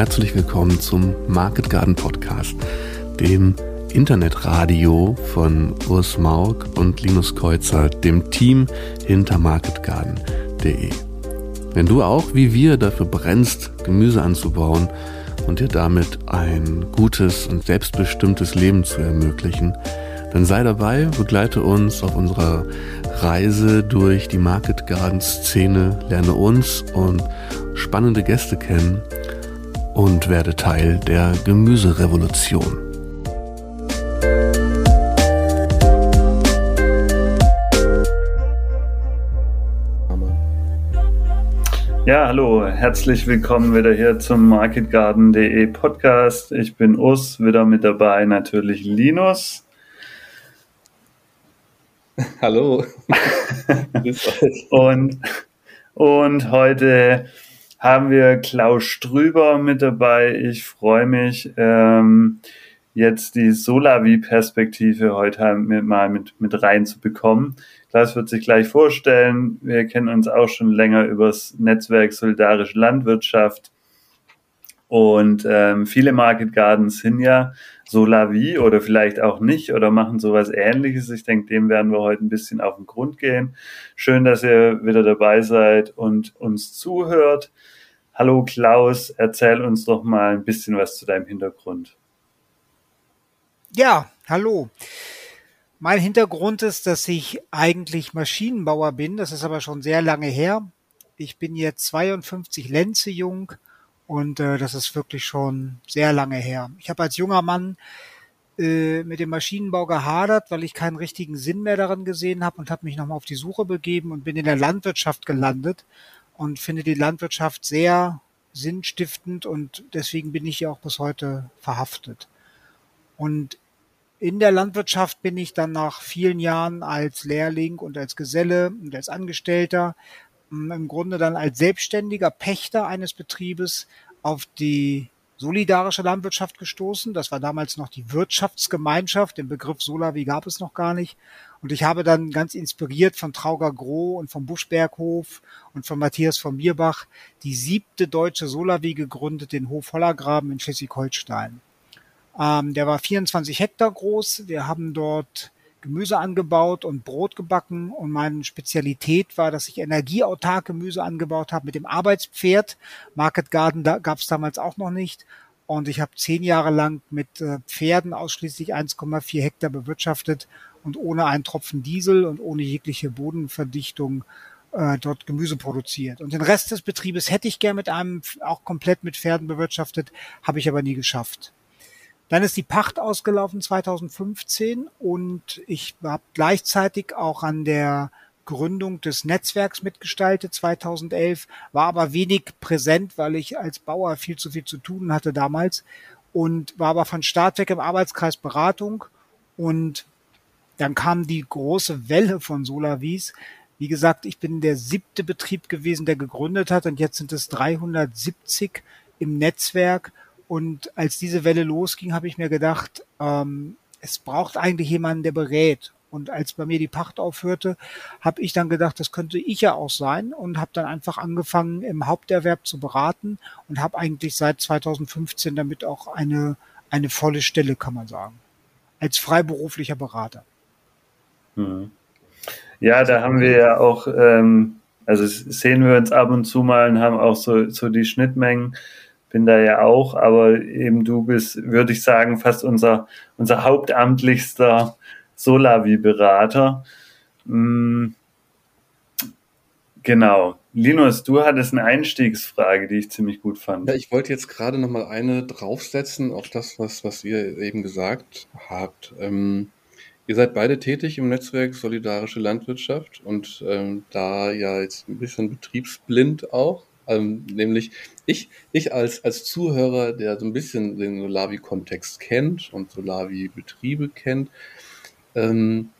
herzlich willkommen zum Market Garden Podcast, dem Internetradio von Urs Maug und Linus Kreuzer, dem Team hinter marketgarden.de. Wenn du auch wie wir dafür brennst, Gemüse anzubauen und dir damit ein gutes und selbstbestimmtes Leben zu ermöglichen, dann sei dabei, begleite uns auf unserer Reise durch die Market Garden Szene, lerne uns und spannende Gäste kennen und werde Teil der Gemüserevolution. Ja, hallo, herzlich willkommen wieder hier zum marketgarden.de Podcast. Ich bin Us, wieder mit dabei natürlich Linus. Hallo. und, und heute haben wir Klaus Strüber mit dabei. Ich freue mich, ähm, jetzt die Solavi-Perspektive heute mal mit, mit reinzubekommen. Klaus wird sich gleich vorstellen. Wir kennen uns auch schon länger übers Netzwerk Solidarische Landwirtschaft. Und ähm, viele Market Gardens sind ja Solavi oder vielleicht auch nicht oder machen sowas ähnliches. Ich denke, dem werden wir heute ein bisschen auf den Grund gehen. Schön, dass ihr wieder dabei seid und uns zuhört. Hallo Klaus, erzähl uns doch mal ein bisschen was zu deinem Hintergrund. Ja, hallo. Mein Hintergrund ist, dass ich eigentlich Maschinenbauer bin. Das ist aber schon sehr lange her. Ich bin jetzt 52 Lenze jung und äh, das ist wirklich schon sehr lange her. Ich habe als junger Mann äh, mit dem Maschinenbau gehadert, weil ich keinen richtigen Sinn mehr daran gesehen habe und habe mich nochmal auf die Suche begeben und bin in der Landwirtschaft gelandet und finde die Landwirtschaft sehr sinnstiftend und deswegen bin ich ja auch bis heute verhaftet. Und in der Landwirtschaft bin ich dann nach vielen Jahren als Lehrling und als Geselle und als Angestellter im Grunde dann als selbstständiger Pächter eines Betriebes auf die solidarische Landwirtschaft gestoßen. Das war damals noch die Wirtschaftsgemeinschaft. Den Begriff Solavi gab es noch gar nicht. Und ich habe dann ganz inspiriert von Trauger Groh und vom Buschberghof und von Matthias von Mierbach die siebte deutsche Solavi gegründet, den Hof Hollergraben in Schleswig-Holstein. Ähm, der war 24 Hektar groß. Wir haben dort Gemüse angebaut und Brot gebacken und meine Spezialität war, dass ich energieautark Gemüse angebaut habe mit dem Arbeitspferd. Market Garden da gab es damals auch noch nicht. Und ich habe zehn Jahre lang mit äh, Pferden ausschließlich 1,4 Hektar bewirtschaftet und ohne einen Tropfen Diesel und ohne jegliche Bodenverdichtung äh, dort Gemüse produziert. Und den Rest des Betriebes hätte ich gern mit einem auch komplett mit Pferden bewirtschaftet, habe ich aber nie geschafft. Dann ist die Pacht ausgelaufen 2015 und ich habe gleichzeitig auch an der Gründung des Netzwerks mitgestaltet 2011, war aber wenig präsent, weil ich als Bauer viel zu viel zu tun hatte damals und war aber von Start weg im Arbeitskreis Beratung und dann kam die große Welle von Solavis. Wie gesagt, ich bin der siebte Betrieb gewesen, der gegründet hat und jetzt sind es 370 im Netzwerk und als diese Welle losging, habe ich mir gedacht, ähm, es braucht eigentlich jemanden, der berät. Und als bei mir die Pacht aufhörte, habe ich dann gedacht, das könnte ich ja auch sein und habe dann einfach angefangen, im Haupterwerb zu beraten und habe eigentlich seit 2015 damit auch eine, eine volle Stelle, kann man sagen, als freiberuflicher Berater. Mhm. Ja, da haben wir ja auch, ähm, also sehen wir uns ab und zu mal und haben auch so, so die Schnittmengen bin da ja auch, aber eben du bist, würde ich sagen, fast unser, unser hauptamtlichster Solavi-Berater. Mhm. Genau. Linus, du hattest eine Einstiegsfrage, die ich ziemlich gut fand. Ja, ich wollte jetzt gerade noch mal eine draufsetzen auf das, was, was ihr eben gesagt habt. Ähm, ihr seid beide tätig im Netzwerk Solidarische Landwirtschaft und ähm, da ja jetzt ein bisschen betriebsblind auch. Ähm, nämlich ich, ich als, als Zuhörer, der so ein bisschen den Solavi-Kontext kennt und Solavi-Betriebe kennt, ähm,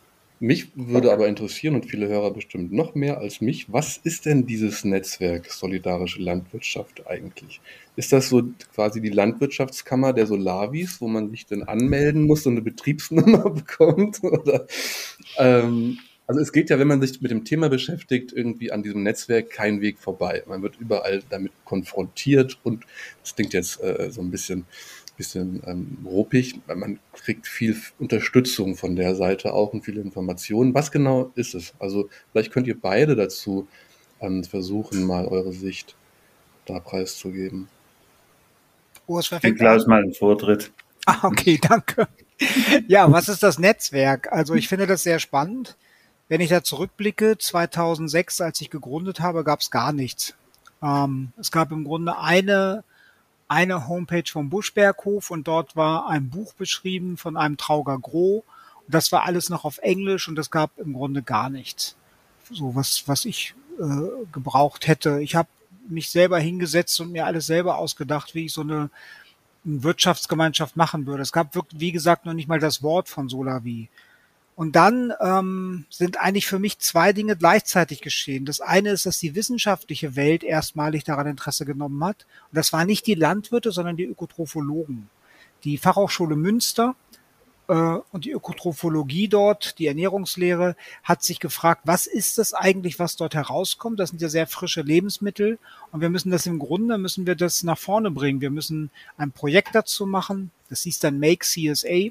mich würde aber interessieren und viele Hörer bestimmt noch mehr als mich, was ist denn dieses Netzwerk Solidarische Landwirtschaft eigentlich? Ist das so quasi die Landwirtschaftskammer der Solavis, wo man sich dann anmelden muss und eine Betriebsnummer bekommt? Oder, ähm, Also es geht ja, wenn man sich mit dem Thema beschäftigt, irgendwie an diesem Netzwerk kein Weg vorbei. Man wird überall damit konfrontiert und das klingt jetzt äh, so ein bisschen, bisschen ähm, ruppig. Man kriegt viel Unterstützung von der Seite auch und viele Informationen. Was genau ist es? Also vielleicht könnt ihr beide dazu ähm, versuchen, mal eure Sicht da preiszugeben. Urs, wer fängt Klaus mal einen Vortritt. Ah, okay, danke. Ja, was ist das Netzwerk? Also ich finde das sehr spannend. Wenn ich da zurückblicke, 2006, als ich gegründet habe, gab es gar nichts. Ähm, es gab im Grunde eine, eine Homepage vom Buschberghof und dort war ein Buch beschrieben von einem Trauger Gros. Und das war alles noch auf Englisch und es gab im Grunde gar nichts. So was, was ich äh, gebraucht hätte. Ich habe mich selber hingesetzt und mir alles selber ausgedacht, wie ich so eine, eine Wirtschaftsgemeinschaft machen würde. Es gab wirklich, wie gesagt, noch nicht mal das Wort von Solavi. Und dann ähm, sind eigentlich für mich zwei Dinge gleichzeitig geschehen. Das eine ist, dass die wissenschaftliche Welt erstmalig daran Interesse genommen hat. Und das waren nicht die Landwirte, sondern die Ökotrophologen. Die Fachhochschule Münster äh, und die Ökotrophologie dort, die Ernährungslehre, hat sich gefragt, was ist das eigentlich, was dort herauskommt? Das sind ja sehr frische Lebensmittel und wir müssen das im Grunde, müssen wir das nach vorne bringen. Wir müssen ein Projekt dazu machen. Das hieß dann Make CSA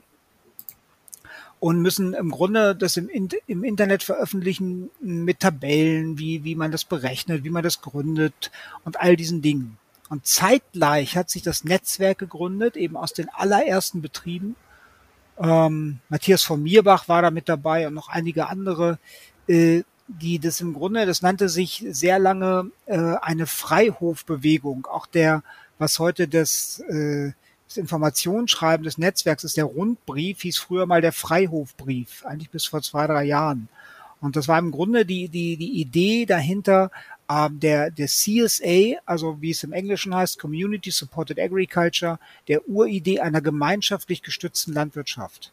und müssen im Grunde das im, im Internet veröffentlichen mit Tabellen, wie, wie man das berechnet, wie man das gründet und all diesen Dingen. Und zeitgleich hat sich das Netzwerk gegründet, eben aus den allerersten Betrieben. Ähm, Matthias von Mierbach war da mit dabei und noch einige andere, äh, die das im Grunde, das nannte sich sehr lange äh, eine Freihofbewegung. Auch der, was heute das äh, das Informationsschreiben des Netzwerks ist der Rundbrief, hieß früher mal der Freihofbrief, eigentlich bis vor zwei, drei Jahren. Und das war im Grunde die, die, die Idee dahinter, ähm, der, der CSA, also wie es im Englischen heißt, Community Supported Agriculture, der Uridee einer gemeinschaftlich gestützten Landwirtschaft.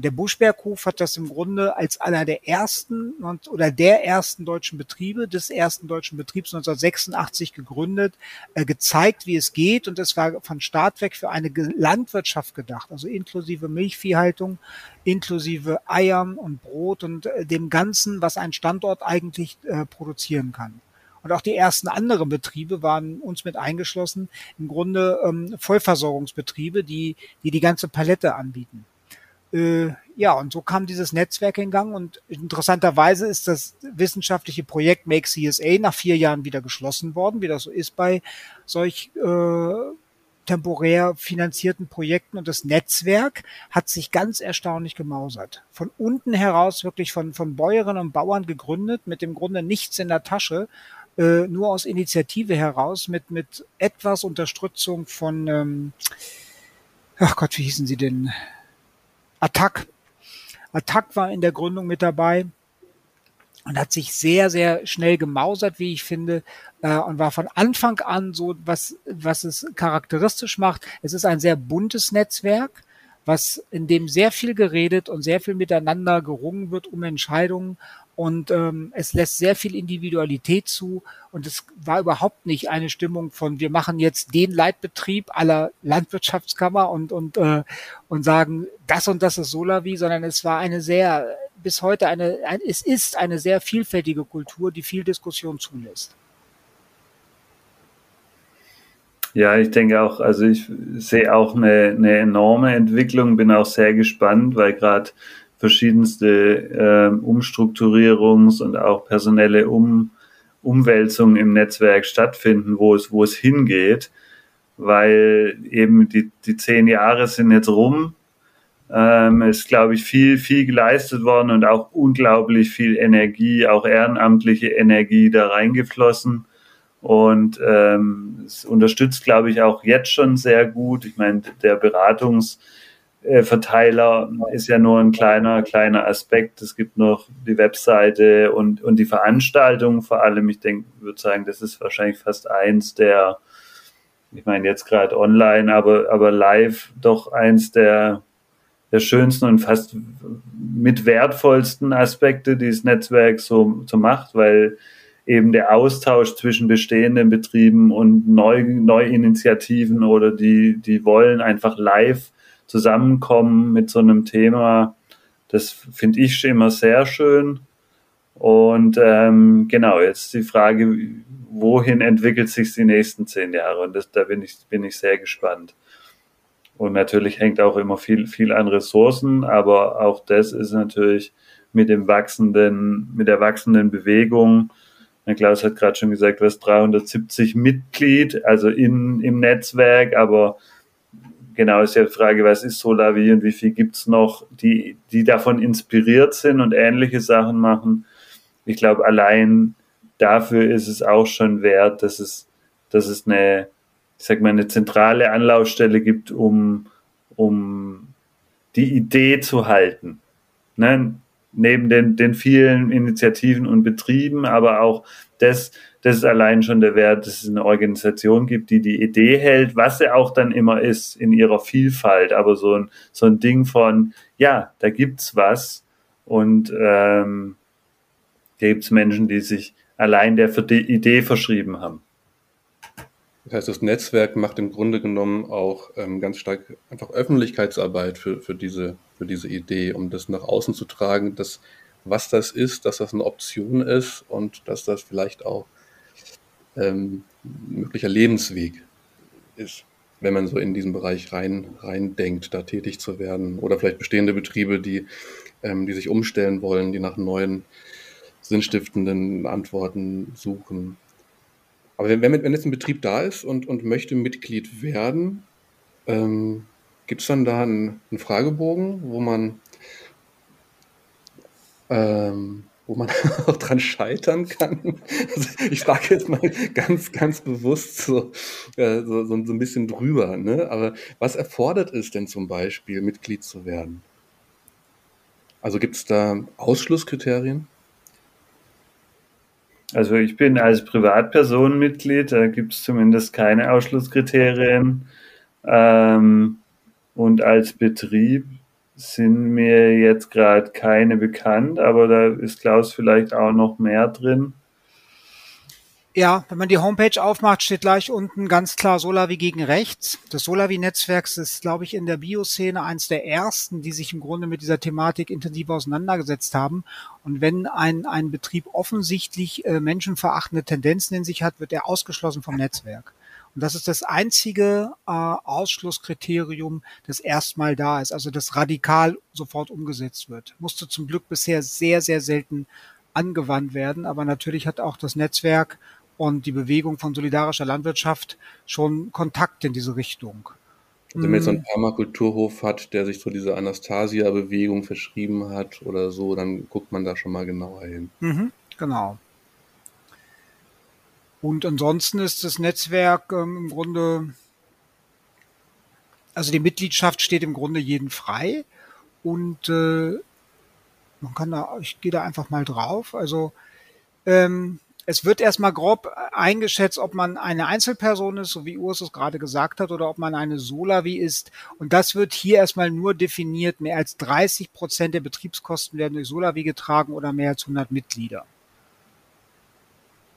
Der Buschberghof hat das im Grunde als einer der ersten oder der ersten deutschen Betriebe, des ersten deutschen Betriebs 1986 gegründet, äh, gezeigt, wie es geht. Und es war von Start weg für eine Landwirtschaft gedacht, also inklusive Milchviehhaltung, inklusive Eiern und Brot und äh, dem Ganzen, was ein Standort eigentlich äh, produzieren kann. Und auch die ersten anderen Betriebe waren uns mit eingeschlossen, im Grunde ähm, Vollversorgungsbetriebe, die, die die ganze Palette anbieten. Äh, ja, und so kam dieses Netzwerk in Gang und interessanterweise ist das wissenschaftliche Projekt Make CSA nach vier Jahren wieder geschlossen worden, wie das so ist bei solch äh, temporär finanzierten Projekten und das Netzwerk hat sich ganz erstaunlich gemausert. Von unten heraus wirklich von, von Bäuerinnen und Bauern gegründet, mit dem Grunde nichts in der Tasche, äh, nur aus Initiative heraus, mit, mit etwas Unterstützung von, ähm, ach Gott, wie hießen sie denn? Attack. Attack war in der Gründung mit dabei und hat sich sehr, sehr schnell gemausert, wie ich finde, äh, und war von Anfang an so, was, was es charakteristisch macht. Es ist ein sehr buntes Netzwerk, was in dem sehr viel geredet und sehr viel miteinander gerungen wird um Entscheidungen und ähm, es lässt sehr viel Individualität zu und es war überhaupt nicht eine Stimmung von wir machen jetzt den Leitbetrieb aller Landwirtschaftskammer und und äh, und sagen das und das ist Solavi, sondern es war eine sehr bis heute eine ein, es ist eine sehr vielfältige Kultur, die viel Diskussion zulässt. Ja, ich denke auch, also ich sehe auch eine, eine enorme Entwicklung, bin auch sehr gespannt, weil gerade verschiedenste äh, Umstrukturierungs- und auch personelle um Umwälzungen im Netzwerk stattfinden, wo es, wo es hingeht, weil eben die, die zehn Jahre sind jetzt rum. Ähm, ist, glaube ich, viel, viel geleistet worden und auch unglaublich viel Energie, auch ehrenamtliche Energie da reingeflossen. Und ähm, es unterstützt, glaube ich, auch jetzt schon sehr gut. Ich meine, der Beratungs- Verteiler ist ja nur ein kleiner, kleiner Aspekt. Es gibt noch die Webseite und, und die Veranstaltung vor allem. Ich denke, würde sagen, das ist wahrscheinlich fast eins der, ich meine jetzt gerade online, aber, aber live doch eins der, der schönsten und fast mit wertvollsten Aspekte, die das Netzwerk so, so macht, weil eben der Austausch zwischen bestehenden Betrieben und Neu, Neuinitiativen oder die, die wollen einfach live zusammenkommen mit so einem Thema. Das finde ich immer sehr schön. Und ähm, genau, jetzt die Frage, wohin entwickelt sich die nächsten zehn Jahre? Und das, da bin ich, bin ich sehr gespannt. Und natürlich hängt auch immer viel, viel an Ressourcen, aber auch das ist natürlich mit dem wachsenden, mit der wachsenden Bewegung. Klaus hat gerade schon gesagt, was 370 Mitglied, also in, im Netzwerk, aber genau ist ja die Frage, was ist Solavi und wie viel gibt's noch, die, die davon inspiriert sind und ähnliche Sachen machen. Ich glaube, allein dafür ist es auch schon wert, dass es, dass es eine, ich sag mal, eine zentrale Anlaufstelle gibt, um, um die Idee zu halten. Ne? neben den, den vielen Initiativen und Betrieben, aber auch das, das ist allein schon der Wert, dass es eine Organisation gibt, die die Idee hält, was sie auch dann immer ist in ihrer Vielfalt, aber so ein, so ein Ding von, ja, da gibt's was und ähm, da gibt's Menschen, die sich allein der Idee verschrieben haben. Das heißt, das Netzwerk macht im Grunde genommen auch ähm, ganz stark einfach Öffentlichkeitsarbeit für, für, diese, für diese Idee, um das nach außen zu tragen, dass was das ist, dass das eine Option ist und dass das vielleicht auch ähm, ein möglicher Lebensweg ist, wenn man so in diesen Bereich rein, rein denkt, da tätig zu werden. Oder vielleicht bestehende Betriebe, die, ähm, die sich umstellen wollen, die nach neuen sinnstiftenden Antworten suchen. Aber wenn, wenn jetzt ein Betrieb da ist und, und möchte Mitglied werden, ähm, gibt es dann da einen, einen, Fragebogen, wo man, ähm, wo man auch dran scheitern kann? Also ich frage jetzt mal ganz, ganz bewusst so, äh, so, so, ein bisschen drüber. Ne? Aber was erfordert es denn zum Beispiel, Mitglied zu werden? Also gibt es da Ausschlusskriterien? Also ich bin als Privatperson Mitglied, da gibt es zumindest keine Ausschlusskriterien. Ähm, und als Betrieb sind mir jetzt gerade keine bekannt, aber da ist Klaus vielleicht auch noch mehr drin. Ja, wenn man die Homepage aufmacht, steht gleich unten ganz klar Solavi gegen rechts. Das Solavi-Netzwerk ist, glaube ich, in der Bioszene eins der ersten, die sich im Grunde mit dieser Thematik intensiv auseinandergesetzt haben. Und wenn ein, ein Betrieb offensichtlich äh, menschenverachtende Tendenzen in sich hat, wird er ausgeschlossen vom Netzwerk. Und das ist das einzige äh, Ausschlusskriterium, das erstmal da ist, also das radikal sofort umgesetzt wird. Musste zum Glück bisher sehr, sehr selten angewandt werden, aber natürlich hat auch das Netzwerk und die Bewegung von solidarischer Landwirtschaft schon Kontakt in diese Richtung. Also wenn man jetzt so einen mm. Permakulturhof hat, der sich so diese Anastasia-Bewegung verschrieben hat oder so, dann guckt man da schon mal genauer hin. Mhm, genau. Und ansonsten ist das Netzwerk ähm, im Grunde, also die Mitgliedschaft steht im Grunde jeden frei und äh, man kann da, ich gehe da einfach mal drauf. Also ähm, es wird erstmal grob eingeschätzt, ob man eine Einzelperson ist, so wie Urs es gerade gesagt hat, oder ob man eine Solavi ist. Und das wird hier erstmal nur definiert. Mehr als 30 Prozent der Betriebskosten werden durch Solavi getragen oder mehr als 100 Mitglieder.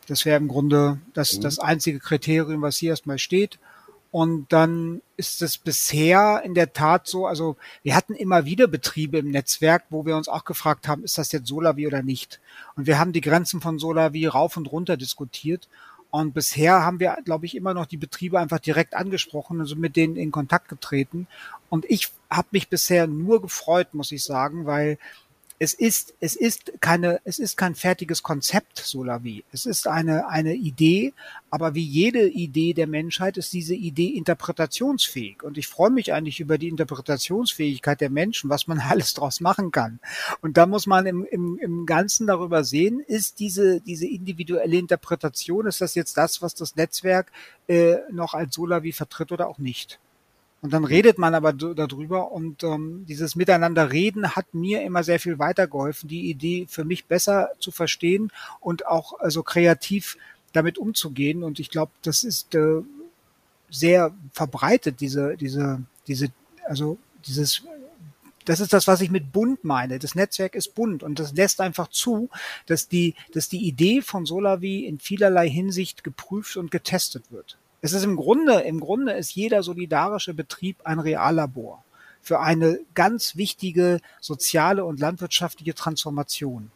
Das wäre im Grunde das, mhm. das einzige Kriterium, was hier erstmal steht. Und dann ist es bisher in der Tat so, also wir hatten immer wieder Betriebe im Netzwerk, wo wir uns auch gefragt haben, ist das jetzt Solavi oder nicht? Und wir haben die Grenzen von Solavi rauf und runter diskutiert. Und bisher haben wir, glaube ich, immer noch die Betriebe einfach direkt angesprochen, also mit denen in Kontakt getreten. Und ich habe mich bisher nur gefreut, muss ich sagen, weil es ist, es ist keine, es ist kein fertiges Konzept, Solavi. Es ist eine, eine Idee, aber wie jede Idee der Menschheit ist diese Idee interpretationsfähig. Und ich freue mich eigentlich über die Interpretationsfähigkeit der Menschen, was man alles draus machen kann. Und da muss man im, im, im Ganzen darüber sehen, ist diese, diese individuelle Interpretation, ist das jetzt das, was das Netzwerk äh, noch als Solavi vertritt oder auch nicht? Und dann redet man aber darüber und ähm, dieses Miteinander reden hat mir immer sehr viel weitergeholfen, die Idee für mich besser zu verstehen und auch also kreativ damit umzugehen. Und ich glaube, das ist äh, sehr verbreitet, diese, diese, diese, also dieses das ist das, was ich mit bunt meine. Das Netzwerk ist bunt und das lässt einfach zu, dass die, dass die Idee von Solavi in vielerlei Hinsicht geprüft und getestet wird. Es ist im Grunde, im Grunde ist jeder solidarische Betrieb ein Reallabor für eine ganz wichtige soziale und landwirtschaftliche Transformation.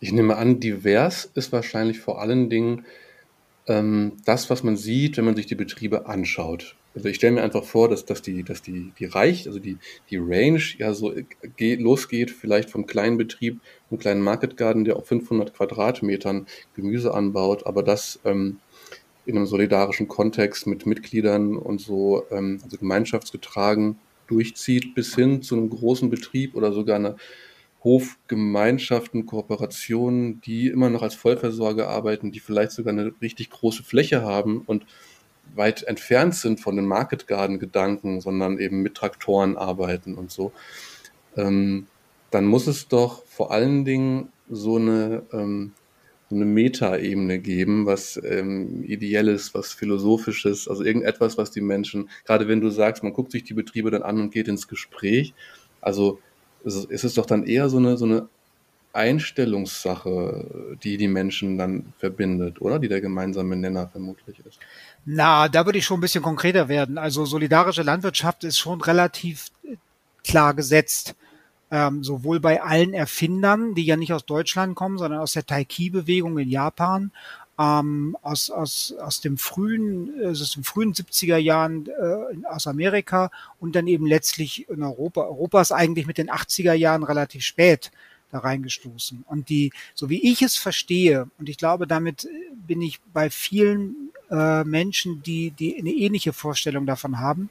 Ich nehme an, divers ist wahrscheinlich vor allen Dingen ähm, das, was man sieht, wenn man sich die Betriebe anschaut. Also ich stelle mir einfach vor, dass, dass die, dass die, die reicht, also die, die Range ja so geht, losgeht, vielleicht vom kleinen Betrieb, einem kleinen Market Garden, der auf 500 Quadratmetern Gemüse anbaut, aber das ähm, in einem solidarischen Kontext mit Mitgliedern und so, ähm, also gemeinschaftsgetragen durchzieht, bis hin zu einem großen Betrieb oder sogar eine Hofgemeinschaften, Kooperationen, die immer noch als Vollversorger arbeiten, die vielleicht sogar eine richtig große Fläche haben und weit entfernt sind von den Market Garden Gedanken, sondern eben mit Traktoren arbeiten und so, ähm, dann muss es doch vor allen Dingen so eine, ähm, eine Metaebene geben, was ähm, Ideelles, was Philosophisches, also irgendetwas, was die Menschen, gerade wenn du sagst, man guckt sich die Betriebe dann an und geht ins Gespräch, also ist es doch dann eher so eine, so eine Einstellungssache, die die Menschen dann verbindet, oder? Die der gemeinsame Nenner vermutlich ist. Na, da würde ich schon ein bisschen konkreter werden. Also solidarische Landwirtschaft ist schon relativ äh, klar gesetzt. Ähm, sowohl bei allen Erfindern, die ja nicht aus Deutschland kommen, sondern aus der Taiki-Bewegung in Japan, ähm, aus, aus, aus dem frühen, äh, aus den frühen 70er Jahren äh, aus Amerika und dann eben letztlich in Europa. Europa ist eigentlich mit den 80er Jahren relativ spät da reingestoßen. Und die, so wie ich es verstehe, und ich glaube, damit bin ich bei vielen äh, Menschen, die, die eine ähnliche Vorstellung davon haben,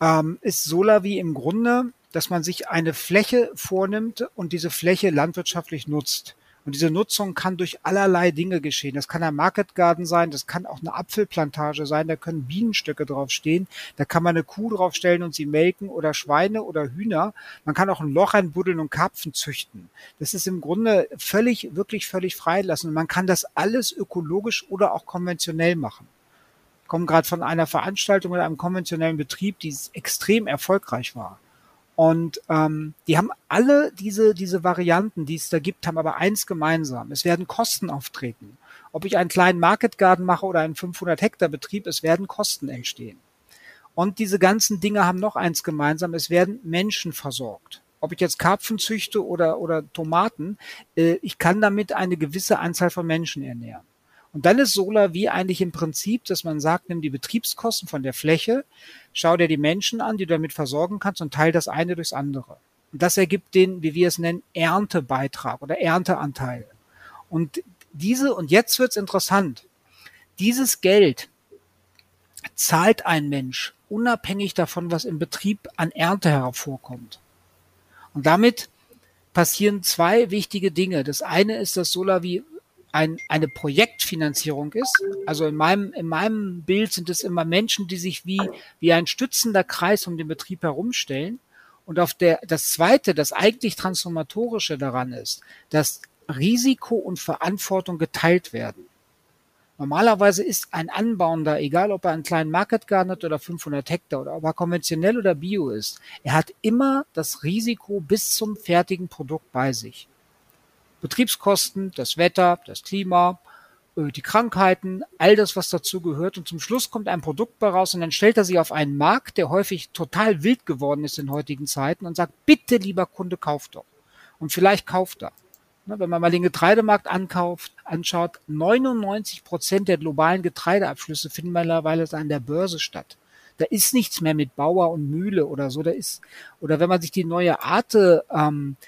ähm, ist Solavi im Grunde, dass man sich eine Fläche vornimmt und diese Fläche landwirtschaftlich nutzt. Und diese Nutzung kann durch allerlei Dinge geschehen. Das kann ein Market Garden sein, das kann auch eine Apfelplantage sein, da können Bienenstöcke draufstehen, da kann man eine Kuh draufstellen und sie melken oder Schweine oder Hühner. Man kann auch ein Loch einbuddeln und Karpfen züchten. Das ist im Grunde völlig, wirklich völlig freilassen. Und man kann das alles ökologisch oder auch konventionell machen. Ich komme gerade von einer Veranstaltung mit einem konventionellen Betrieb, die extrem erfolgreich war. Und ähm, die haben alle diese, diese Varianten, die es da gibt, haben aber eins gemeinsam. Es werden Kosten auftreten. Ob ich einen kleinen Market Garden mache oder einen 500 Hektar Betrieb, es werden Kosten entstehen. Und diese ganzen Dinge haben noch eins gemeinsam. Es werden Menschen versorgt. Ob ich jetzt Karpfen züchte oder, oder Tomaten, äh, ich kann damit eine gewisse Anzahl von Menschen ernähren. Und dann ist Solar wie eigentlich im Prinzip, dass man sagt, nimm die Betriebskosten von der Fläche, schau dir die Menschen an, die du damit versorgen kannst und teile das eine durchs andere. Und das ergibt den, wie wir es nennen, Erntebeitrag oder Ernteanteil. Und diese, und jetzt wird's interessant, dieses Geld zahlt ein Mensch unabhängig davon, was im Betrieb an Ernte hervorkommt. Und damit passieren zwei wichtige Dinge. Das eine ist, dass Solavi ein, eine Projektfinanzierung ist. Also in meinem, in meinem Bild sind es immer Menschen, die sich wie, wie ein stützender Kreis um den Betrieb herumstellen. Und auf der, das zweite, das eigentlich transformatorische daran ist, dass Risiko und Verantwortung geteilt werden. Normalerweise ist ein Anbauender, egal ob er einen kleinen Market Garden hat oder 500 Hektar oder ob er konventionell oder bio ist, er hat immer das Risiko bis zum fertigen Produkt bei sich. Betriebskosten, das Wetter, das Klima, äh, die Krankheiten, all das, was dazu gehört. Und zum Schluss kommt ein Produkt bei raus und dann stellt er sich auf einen Markt, der häufig total wild geworden ist in heutigen Zeiten und sagt, bitte lieber Kunde, kauf doch. Und vielleicht kauft er. Ne, wenn man mal den Getreidemarkt ankauft, anschaut, 99 Prozent der globalen Getreideabschlüsse finden mittlerweile an der Börse statt. Da ist nichts mehr mit Bauer und Mühle oder so. Da ist, oder wenn man sich die neue Arte ähm, äh,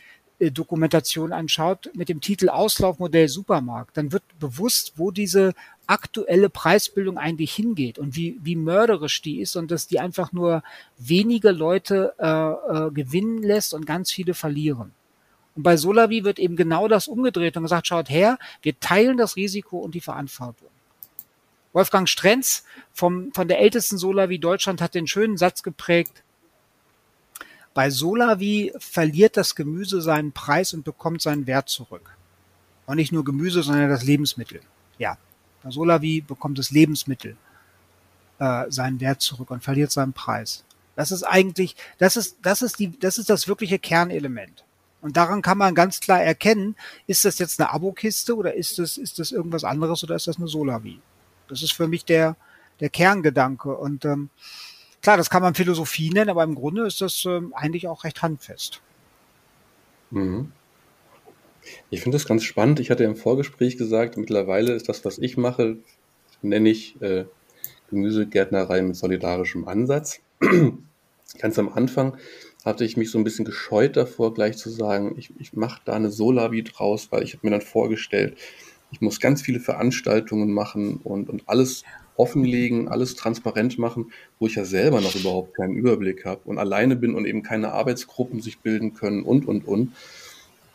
Dokumentation anschaut mit dem Titel Auslaufmodell Supermarkt, dann wird bewusst, wo diese aktuelle Preisbildung eigentlich hingeht und wie, wie mörderisch die ist und dass die einfach nur wenige Leute äh, äh, gewinnen lässt und ganz viele verlieren. Und bei Solavi wird eben genau das umgedreht und gesagt, schaut her, wir teilen das Risiko und die Verantwortung. Wolfgang Strenz vom, von der ältesten Solavi Deutschland hat den schönen Satz geprägt, bei Solavi verliert das Gemüse seinen Preis und bekommt seinen Wert zurück. Und nicht nur Gemüse, sondern das Lebensmittel. Ja, bei Solavi bekommt das Lebensmittel äh, seinen Wert zurück und verliert seinen Preis. Das ist eigentlich, das ist, das ist die, das ist das wirkliche Kernelement. Und daran kann man ganz klar erkennen, ist das jetzt eine Abokiste oder ist das, ist das irgendwas anderes oder ist das eine Solavi? Das ist für mich der, der Kerngedanke. Und ähm, Klar, das kann man Philosophie nennen, aber im Grunde ist das ähm, eigentlich auch recht handfest. Mhm. Ich finde das ganz spannend. Ich hatte im Vorgespräch gesagt, mittlerweile ist das, was ich mache, nenne ich äh, Gemüsegärtnerei mit solidarischem Ansatz. Ganz am Anfang hatte ich mich so ein bisschen gescheut davor, gleich zu sagen, ich, ich mache da eine Solavi draus, weil ich habe mir dann vorgestellt, ich muss ganz viele Veranstaltungen machen und, und alles offenlegen, alles transparent machen, wo ich ja selber noch überhaupt keinen Überblick habe und alleine bin und eben keine Arbeitsgruppen sich bilden können und, und, und.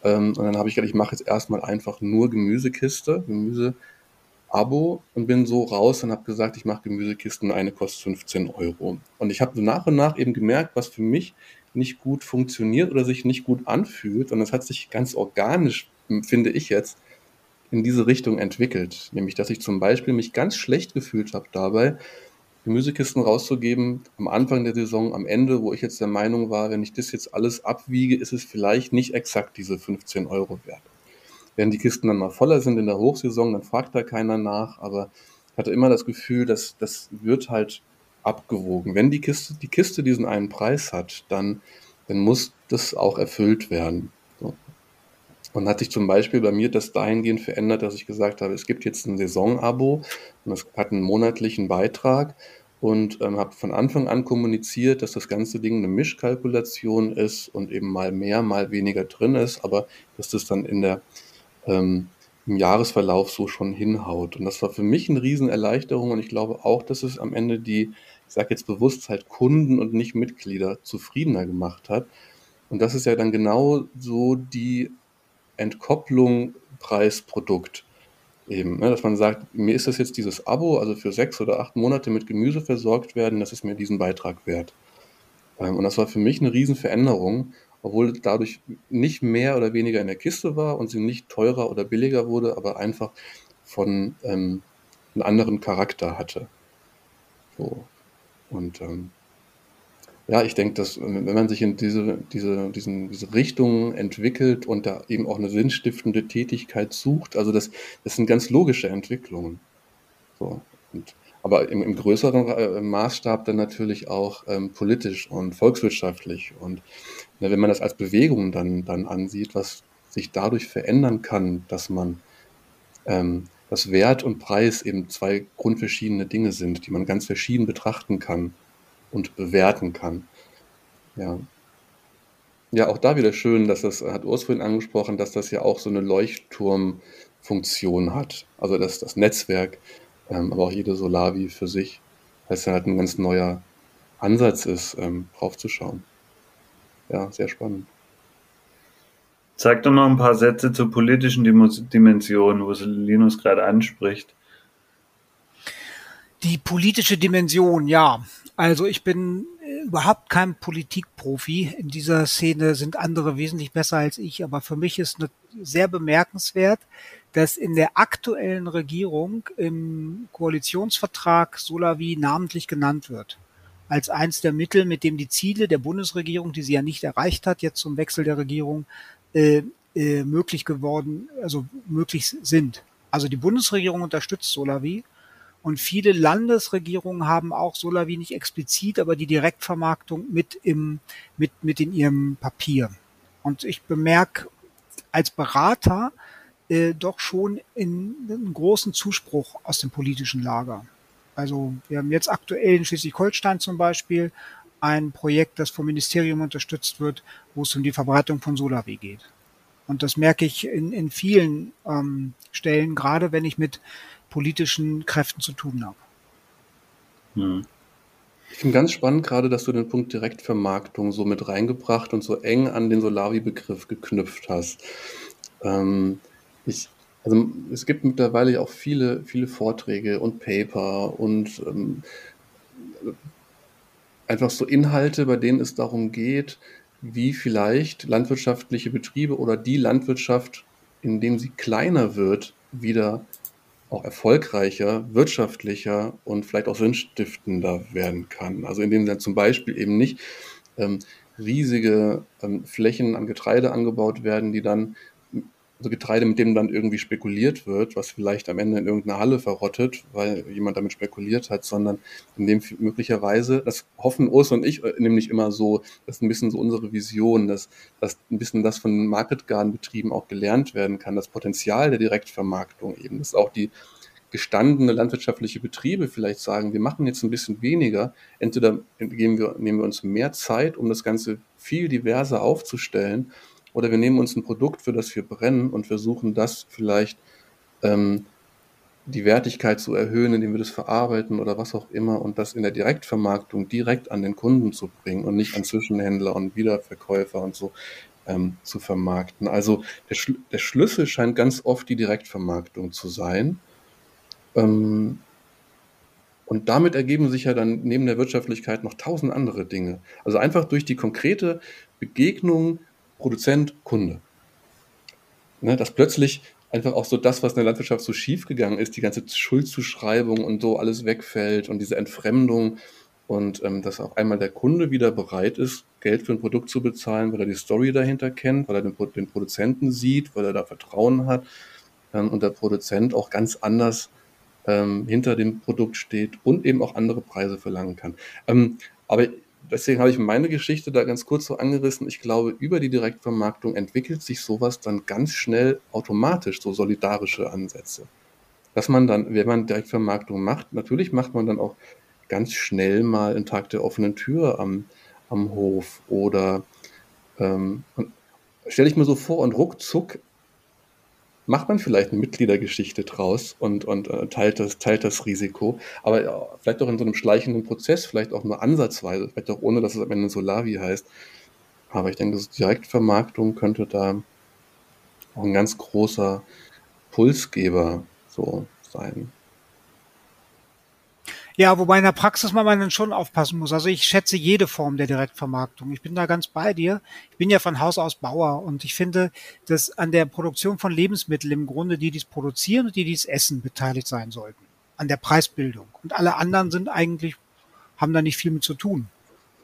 Ähm, und dann habe ich gedacht, ich mache jetzt erstmal einfach nur Gemüsekiste, Gemüse-Abo und bin so raus und habe gesagt, ich mache Gemüsekisten, eine kostet 15 Euro. Und ich habe so nach und nach eben gemerkt, was für mich nicht gut funktioniert oder sich nicht gut anfühlt. Und das hat sich ganz organisch, finde ich jetzt, in diese Richtung entwickelt. Nämlich, dass ich zum Beispiel mich ganz schlecht gefühlt habe dabei, Gemüsekisten rauszugeben am Anfang der Saison, am Ende, wo ich jetzt der Meinung war, wenn ich das jetzt alles abwiege, ist es vielleicht nicht exakt diese 15 Euro wert. Wenn die Kisten dann mal voller sind in der Hochsaison, dann fragt da keiner nach, aber ich hatte immer das Gefühl, dass das wird halt abgewogen. Wenn die Kiste, die Kiste diesen einen Preis hat, dann, dann muss das auch erfüllt werden. Und hat sich zum Beispiel bei mir das dahingehend verändert, dass ich gesagt habe, es gibt jetzt ein Saisonabo und es hat einen monatlichen Beitrag und ähm, habe von Anfang an kommuniziert, dass das ganze Ding eine Mischkalkulation ist und eben mal mehr, mal weniger drin ist, aber dass das dann in der ähm, im Jahresverlauf so schon hinhaut. Und das war für mich eine Riesenerleichterung und ich glaube auch, dass es am Ende die, ich sage jetzt bewusst halt Kunden und nicht Mitglieder zufriedener gemacht hat. Und das ist ja dann genau so die Entkopplung Preis-Produkt eben, ne, dass man sagt, mir ist das jetzt dieses Abo, also für sechs oder acht Monate mit Gemüse versorgt werden, das ist mir diesen Beitrag wert. Ähm, und das war für mich eine Riesenveränderung, obwohl dadurch nicht mehr oder weniger in der Kiste war und sie nicht teurer oder billiger wurde, aber einfach von ähm, einem anderen Charakter hatte. So. Und ähm, ja, ich denke, dass wenn man sich in diese, diese, diesen, diese Richtung entwickelt und da eben auch eine sinnstiftende Tätigkeit sucht, also das, das sind ganz logische Entwicklungen. So. Und, aber im, im größeren äh, Maßstab dann natürlich auch ähm, politisch und volkswirtschaftlich. Und na, wenn man das als Bewegung dann, dann ansieht, was sich dadurch verändern kann, dass man ähm, dass Wert und Preis eben zwei grundverschiedene Dinge sind, die man ganz verschieden betrachten kann und bewerten kann. Ja. Ja, auch da wieder schön, dass das, hat Urs vorhin angesprochen, dass das ja auch so eine Leuchtturmfunktion hat. Also dass das Netzwerk, ähm, aber auch jede Solavi für sich, weil es ja halt ein ganz neuer Ansatz ist, ähm, draufzuschauen. Ja, sehr spannend. Sag doch noch ein paar Sätze zur politischen Dimension, wo Linus gerade anspricht. Die politische Dimension, ja. Also ich bin äh, überhaupt kein Politikprofi. In dieser Szene sind andere wesentlich besser als ich, aber für mich ist sehr bemerkenswert, dass in der aktuellen Regierung im Koalitionsvertrag Solavi namentlich genannt wird. Als eins der Mittel, mit dem die Ziele der Bundesregierung, die sie ja nicht erreicht hat, jetzt zum Wechsel der Regierung, äh, äh, möglich geworden, also möglich sind. Also die Bundesregierung unterstützt Solavi und viele Landesregierungen haben auch Solavi nicht explizit, aber die Direktvermarktung mit im, mit, mit in ihrem Papier. Und ich bemerke als Berater äh, doch schon in, in einen großen Zuspruch aus dem politischen Lager. Also wir haben jetzt aktuell in Schleswig-Holstein zum Beispiel ein Projekt, das vom Ministerium unterstützt wird, wo es um die Verbreitung von Solavi geht. Und das merke ich in, in vielen ähm, Stellen, gerade wenn ich mit politischen Kräften zu tun habe. Hm. Ich finde ganz spannend gerade, dass du den Punkt Direktvermarktung so mit reingebracht und so eng an den Solavi-Begriff geknüpft hast. Ähm, ich, also es gibt mittlerweile auch viele, viele Vorträge und Paper und ähm, einfach so Inhalte, bei denen es darum geht, wie vielleicht landwirtschaftliche Betriebe oder die Landwirtschaft, indem sie kleiner wird, wieder auch erfolgreicher, wirtschaftlicher und vielleicht auch sinnstiftender werden kann. Also indem dann zum Beispiel eben nicht ähm, riesige ähm, Flächen an Getreide angebaut werden, die dann also Getreide, mit dem dann irgendwie spekuliert wird, was vielleicht am Ende in irgendeiner Halle verrottet, weil jemand damit spekuliert hat, sondern in dem möglicherweise, das hoffen Urs und ich äh, nämlich immer so, das ist ein bisschen so unsere Vision, dass, dass ein bisschen das von Market Garden Betrieben auch gelernt werden kann, das Potenzial der Direktvermarktung eben, dass auch die gestandene landwirtschaftliche Betriebe vielleicht sagen, wir machen jetzt ein bisschen weniger, entweder geben wir, nehmen wir uns mehr Zeit, um das Ganze viel diverser aufzustellen oder wir nehmen uns ein Produkt, für das wir brennen und versuchen das vielleicht ähm, die Wertigkeit zu erhöhen, indem wir das verarbeiten oder was auch immer und das in der Direktvermarktung direkt an den Kunden zu bringen und nicht an Zwischenhändler und Wiederverkäufer und so ähm, zu vermarkten. Also der, Schl der, Schlüssel scheint ganz oft die Direktvermarktung zu sein. Ähm, und damit ergeben sich ja dann neben der Wirtschaftlichkeit noch tausend andere Dinge. Also einfach durch die konkrete Begegnung Produzent, Kunde. Ne, dass plötzlich einfach auch so das, was in der Landwirtschaft so schief gegangen ist, die ganze Schuldzuschreibung und so alles wegfällt und diese Entfremdung und ähm, dass auf einmal der Kunde wieder bereit ist, Geld für ein Produkt zu bezahlen, weil er die Story dahinter kennt, weil er den, den Produzenten sieht, weil er da Vertrauen hat ähm, und der Produzent auch ganz anders ähm, hinter dem Produkt steht und eben auch andere Preise verlangen kann. Ähm, aber deswegen habe ich meine Geschichte da ganz kurz so angerissen. Ich glaube, über die Direktvermarktung entwickelt sich sowas dann ganz schnell automatisch, so solidarische Ansätze. Dass man dann, wenn man Direktvermarktung macht, natürlich macht man dann auch ganz schnell mal einen Tag der offenen Tür am, am Hof oder ähm, stelle ich mir so vor und ruckzuck macht man vielleicht eine Mitgliedergeschichte draus und, und äh, teilt, das, teilt das Risiko. Aber ja, vielleicht auch in so einem schleichenden Prozess, vielleicht auch nur ansatzweise, vielleicht auch ohne, dass es am Ende Solavi heißt. Aber ich denke, Direktvermarktung könnte da auch ein ganz großer Pulsgeber so sein. Ja, wobei in der Praxis man dann schon aufpassen muss. Also ich schätze jede Form der Direktvermarktung. Ich bin da ganz bei dir. Ich bin ja von Haus aus Bauer und ich finde, dass an der Produktion von Lebensmitteln im Grunde die, die es produzieren und die, die es essen, beteiligt sein sollten. An der Preisbildung. Und alle anderen sind eigentlich, haben da nicht viel mit zu tun.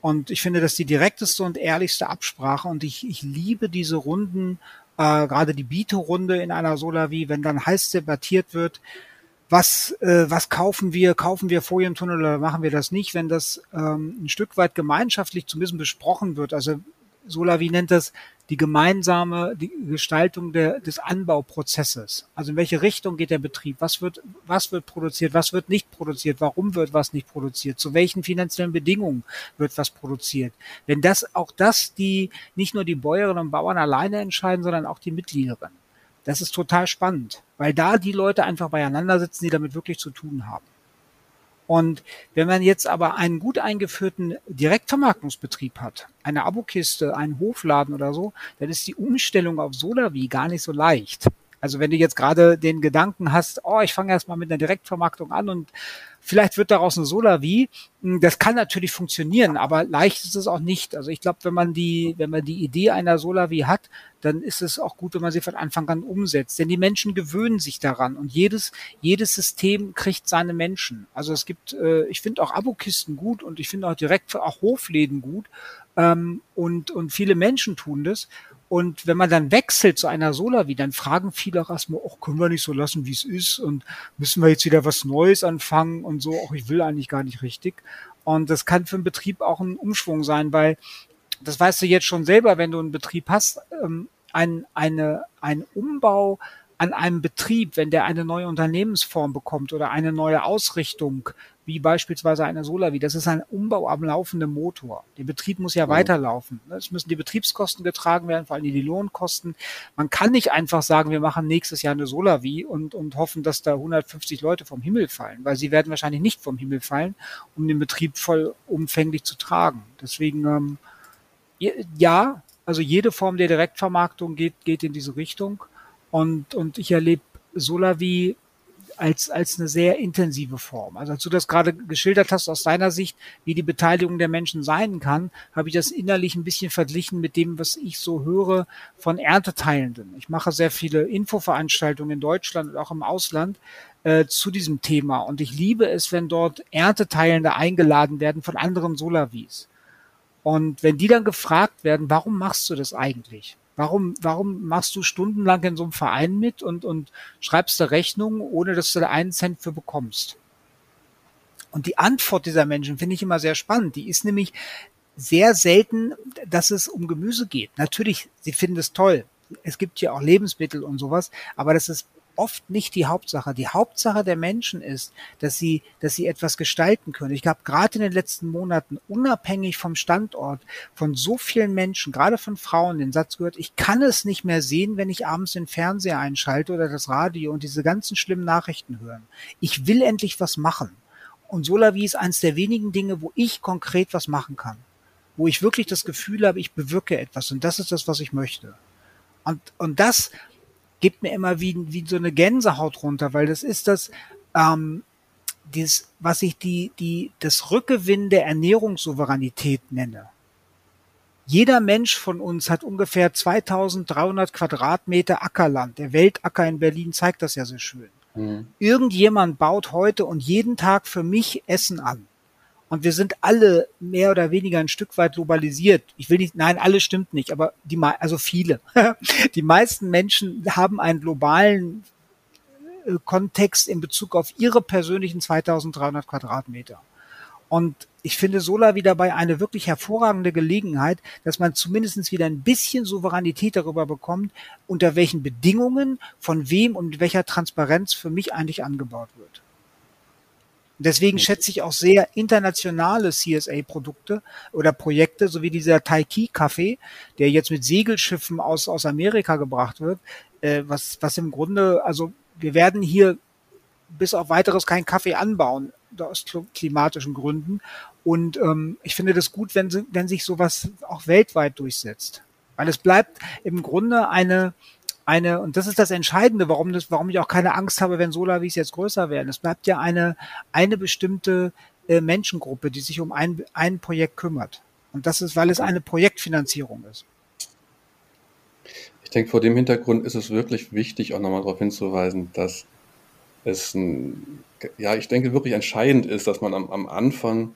Und ich finde, das ist die direkteste und ehrlichste Absprache und ich, ich liebe diese Runden, äh, gerade die Biete-Runde in einer Solavi, wenn dann heiß debattiert wird, was, äh, was kaufen wir, kaufen wir Folientunnel oder machen wir das nicht, wenn das ähm, ein Stück weit gemeinschaftlich zumindest besprochen wird. Also Solavi nennt das die gemeinsame die Gestaltung der, des Anbauprozesses. Also in welche Richtung geht der Betrieb? Was wird, was wird produziert? Was wird nicht produziert? Warum wird was nicht produziert? Zu welchen finanziellen Bedingungen wird was produziert? Wenn das, auch das die, nicht nur die Bäuerinnen und Bauern alleine entscheiden, sondern auch die Mitgliederinnen. Das ist total spannend, weil da die Leute einfach beieinander sitzen, die damit wirklich zu tun haben. Und wenn man jetzt aber einen gut eingeführten Direktvermarktungsbetrieb hat, eine Abokiste, einen Hofladen oder so, dann ist die Umstellung auf Solavi gar nicht so leicht. Also wenn du jetzt gerade den Gedanken hast, oh, ich fange erstmal mit einer Direktvermarktung an und vielleicht wird daraus eine Solavi, hm, das kann natürlich funktionieren, aber leicht ist es auch nicht. Also ich glaube, wenn man die, wenn man die Idee einer Solavi hat, dann ist es auch gut, wenn man sie von Anfang an umsetzt. Denn die Menschen gewöhnen sich daran und jedes, jedes System kriegt seine Menschen. Also es gibt, äh, ich finde auch Abokisten gut und ich finde auch direkt auch Hofläden gut. Ähm, und, und viele Menschen tun das. Und wenn man dann wechselt zu einer Solavi, dann fragen viele auch erstmal, oh, können wir nicht so lassen, wie es ist und müssen wir jetzt wieder was Neues anfangen und so, oh, ich will eigentlich gar nicht richtig. Und das kann für einen Betrieb auch ein Umschwung sein, weil das weißt du jetzt schon selber, wenn du einen Betrieb hast, ähm, ein, eine, ein Umbau an einem Betrieb, wenn der eine neue Unternehmensform bekommt oder eine neue Ausrichtung, wie beispielsweise eine Solavi. Das ist ein Umbau am laufenden Motor. Der Betrieb muss ja mhm. weiterlaufen. Es müssen die Betriebskosten getragen werden, vor allem die Lohnkosten. Man kann nicht einfach sagen, wir machen nächstes Jahr eine Solavi und, und hoffen, dass da 150 Leute vom Himmel fallen, weil sie werden wahrscheinlich nicht vom Himmel fallen, um den Betrieb vollumfänglich zu tragen. Deswegen, ähm, ja, also jede Form der Direktvermarktung geht, geht in diese Richtung. Und, und ich erlebe Solavi als, als eine sehr intensive Form. Also als du das gerade geschildert hast aus deiner Sicht, wie die Beteiligung der Menschen sein kann, habe ich das innerlich ein bisschen verglichen mit dem, was ich so höre von Ernteteilenden. Ich mache sehr viele Infoveranstaltungen in Deutschland und auch im Ausland äh, zu diesem Thema. Und ich liebe es, wenn dort Ernteteilende eingeladen werden von anderen Solavis. Und wenn die dann gefragt werden, warum machst du das eigentlich? Warum, warum machst du stundenlang in so einem Verein mit und, und schreibst da Rechnungen, ohne dass du da einen Cent für bekommst? Und die Antwort dieser Menschen finde ich immer sehr spannend. Die ist nämlich sehr selten, dass es um Gemüse geht. Natürlich, sie finden es toll. Es gibt ja auch Lebensmittel und sowas, aber das ist oft nicht die Hauptsache. Die Hauptsache der Menschen ist, dass sie, dass sie etwas gestalten können. Ich habe gerade in den letzten Monaten unabhängig vom Standort von so vielen Menschen, gerade von Frauen, den Satz gehört, ich kann es nicht mehr sehen, wenn ich abends den Fernseher einschalte oder das Radio und diese ganzen schlimmen Nachrichten hören. Ich will endlich was machen. Und Solavi ist eines der wenigen Dinge, wo ich konkret was machen kann. Wo ich wirklich das Gefühl habe, ich bewirke etwas. Und das ist das, was ich möchte. Und, und das gibt mir immer wie, wie so eine Gänsehaut runter, weil das ist das, ähm, dieses, was ich die, die, das Rückgewinn der Ernährungssouveränität nenne. Jeder Mensch von uns hat ungefähr 2300 Quadratmeter Ackerland. Der Weltacker in Berlin zeigt das ja sehr schön. Mhm. Irgendjemand baut heute und jeden Tag für mich Essen an. Und wir sind alle mehr oder weniger ein Stück weit globalisiert. Ich will nicht, nein, alle stimmt nicht, aber die, also viele. die meisten Menschen haben einen globalen äh, Kontext in Bezug auf ihre persönlichen 2300 Quadratmeter. Und ich finde Solar wieder bei eine wirklich hervorragende Gelegenheit, dass man zumindest wieder ein bisschen Souveränität darüber bekommt, unter welchen Bedingungen, von wem und mit welcher Transparenz für mich eigentlich angebaut wird. Deswegen schätze ich auch sehr internationale CSA-Produkte oder Projekte, so wie dieser Taiki-Kaffee, der jetzt mit Segelschiffen aus, aus Amerika gebracht wird, äh, was, was im Grunde, also wir werden hier bis auf weiteres keinen Kaffee anbauen, aus klimatischen Gründen. Und ähm, ich finde das gut, wenn, wenn sich sowas auch weltweit durchsetzt. Weil es bleibt im Grunde eine, eine, und das ist das Entscheidende, warum das, warum ich auch keine Angst habe, wenn Solavis jetzt größer werden. Es bleibt ja eine, eine bestimmte äh, Menschengruppe, die sich um ein, ein Projekt kümmert. Und das ist, weil es eine Projektfinanzierung ist. Ich denke, vor dem Hintergrund ist es wirklich wichtig, auch nochmal darauf hinzuweisen, dass es ein, ja, ich denke, wirklich entscheidend ist, dass man am, am Anfang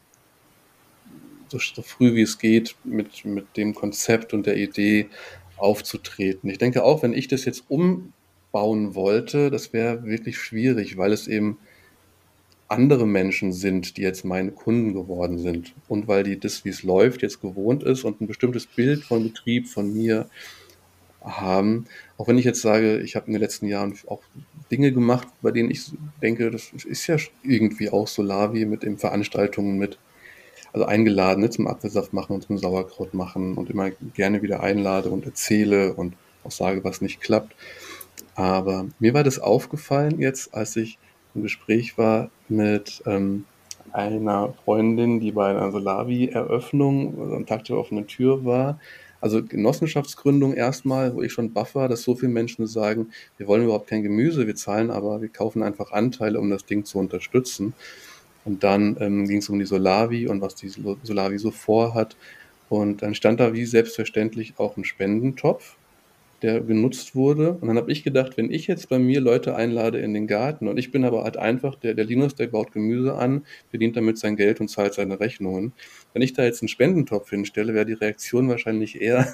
so, so früh wie es geht mit, mit dem Konzept und der Idee aufzutreten. Ich denke auch, wenn ich das jetzt umbauen wollte, das wäre wirklich schwierig, weil es eben andere Menschen sind, die jetzt meine Kunden geworden sind und weil die das, wie es läuft, jetzt gewohnt ist und ein bestimmtes Bild von Betrieb von mir haben. Auch wenn ich jetzt sage, ich habe in den letzten Jahren auch Dinge gemacht, bei denen ich denke, das ist ja irgendwie auch Solavi mit den Veranstaltungen mit also eingeladen ne, zum Apfelsaft machen und zum Sauerkraut machen und immer gerne wieder einlade und erzähle und auch sage, was nicht klappt. Aber mir war das aufgefallen jetzt, als ich im Gespräch war mit ähm, einer Freundin, die bei einer Solavi-Eröffnung am Tag der offenen Tür war. Also Genossenschaftsgründung erstmal, wo ich schon baff war, dass so viele Menschen sagen, wir wollen überhaupt kein Gemüse, wir zahlen aber, wir kaufen einfach Anteile, um das Ding zu unterstützen. Und dann ähm, ging es um die Solavi und was die Solavi so vorhat. Und dann stand da wie selbstverständlich auch ein Spendentopf, der genutzt wurde. Und dann habe ich gedacht, wenn ich jetzt bei mir Leute einlade in den Garten und ich bin aber halt einfach, der, der Linus, der baut Gemüse an, verdient damit sein Geld und zahlt seine Rechnungen. Wenn ich da jetzt einen Spendentopf hinstelle, wäre die Reaktion wahrscheinlich eher,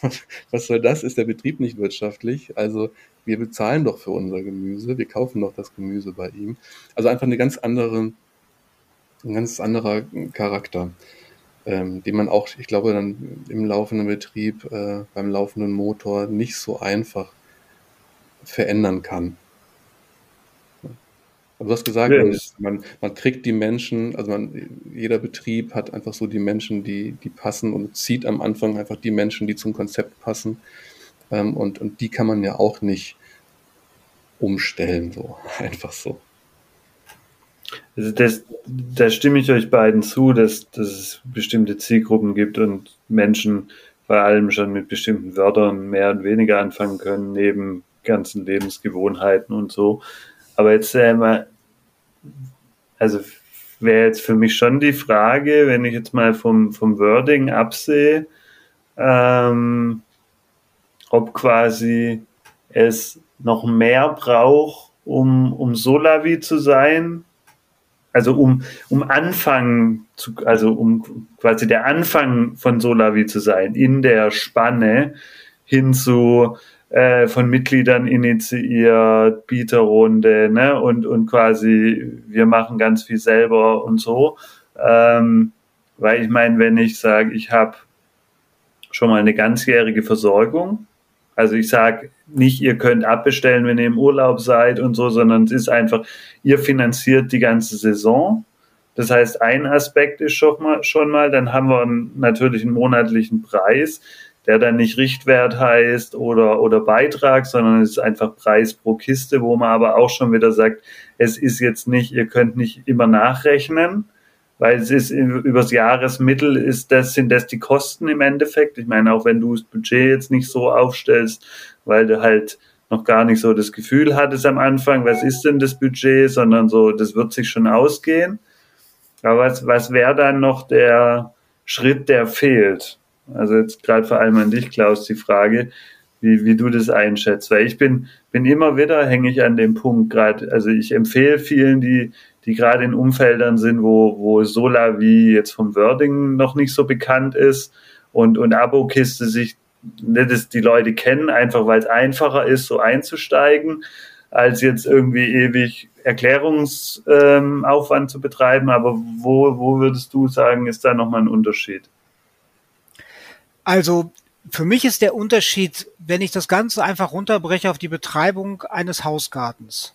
was soll das? Ist der Betrieb nicht wirtschaftlich? Also wir bezahlen doch für unser Gemüse, wir kaufen doch das Gemüse bei ihm. Also einfach eine ganz andere ein ganz anderer Charakter, ähm, den man auch, ich glaube, dann im laufenden Betrieb, äh, beim laufenden Motor nicht so einfach verändern kann. Aber du hast gesagt, man, man, man, kriegt die Menschen, also man, jeder Betrieb hat einfach so die Menschen, die, die passen und zieht am Anfang einfach die Menschen, die zum Konzept passen. Ähm, und, und die kann man ja auch nicht umstellen, so einfach so. Das, da stimme ich euch beiden zu, dass, dass es bestimmte Zielgruppen gibt und Menschen vor allem schon mit bestimmten Wörtern mehr und weniger anfangen können, neben ganzen Lebensgewohnheiten und so. Aber jetzt äh, mal, also wäre jetzt für mich schon die Frage, wenn ich jetzt mal vom, vom Wording absehe, ähm, ob quasi es noch mehr braucht, um, um Solavi zu sein, also um, um Anfang zu, also um quasi der Anfang von Solavi zu sein, in der Spanne, hin zu äh, von Mitgliedern initiiert, Bieterrunde, ne? Und, und quasi wir machen ganz viel selber und so. Ähm, weil ich meine, wenn ich sage, ich habe schon mal eine ganzjährige Versorgung, also ich sage nicht, ihr könnt abbestellen, wenn ihr im Urlaub seid und so, sondern es ist einfach, ihr finanziert die ganze Saison. Das heißt, ein Aspekt ist schon mal, schon mal dann haben wir natürlich einen monatlichen Preis, der dann nicht Richtwert heißt oder, oder Beitrag, sondern es ist einfach Preis pro Kiste, wo man aber auch schon wieder sagt, es ist jetzt nicht, ihr könnt nicht immer nachrechnen, weil es ist übers Jahresmittel ist das, sind das die Kosten im Endeffekt. Ich meine, auch wenn du das Budget jetzt nicht so aufstellst, weil du halt noch gar nicht so das Gefühl hattest am Anfang, was ist denn das Budget, sondern so, das wird sich schon ausgehen. Aber was, was wäre dann noch der Schritt, der fehlt? Also jetzt gerade vor allem an dich, Klaus, die Frage, wie, wie du das einschätzt. Weil ich bin, bin immer wieder, hänge ich an dem Punkt gerade, also ich empfehle vielen, die, die gerade in Umfeldern sind, wo, wo Solar wie jetzt vom Wording noch nicht so bekannt ist und, und Abo-Kiste sich dass die Leute kennen, einfach weil es einfacher ist, so einzusteigen, als jetzt irgendwie ewig Erklärungsaufwand ähm, zu betreiben. Aber wo, wo würdest du sagen, ist da nochmal ein Unterschied? Also für mich ist der Unterschied, wenn ich das Ganze einfach runterbreche auf die Betreibung eines Hausgartens.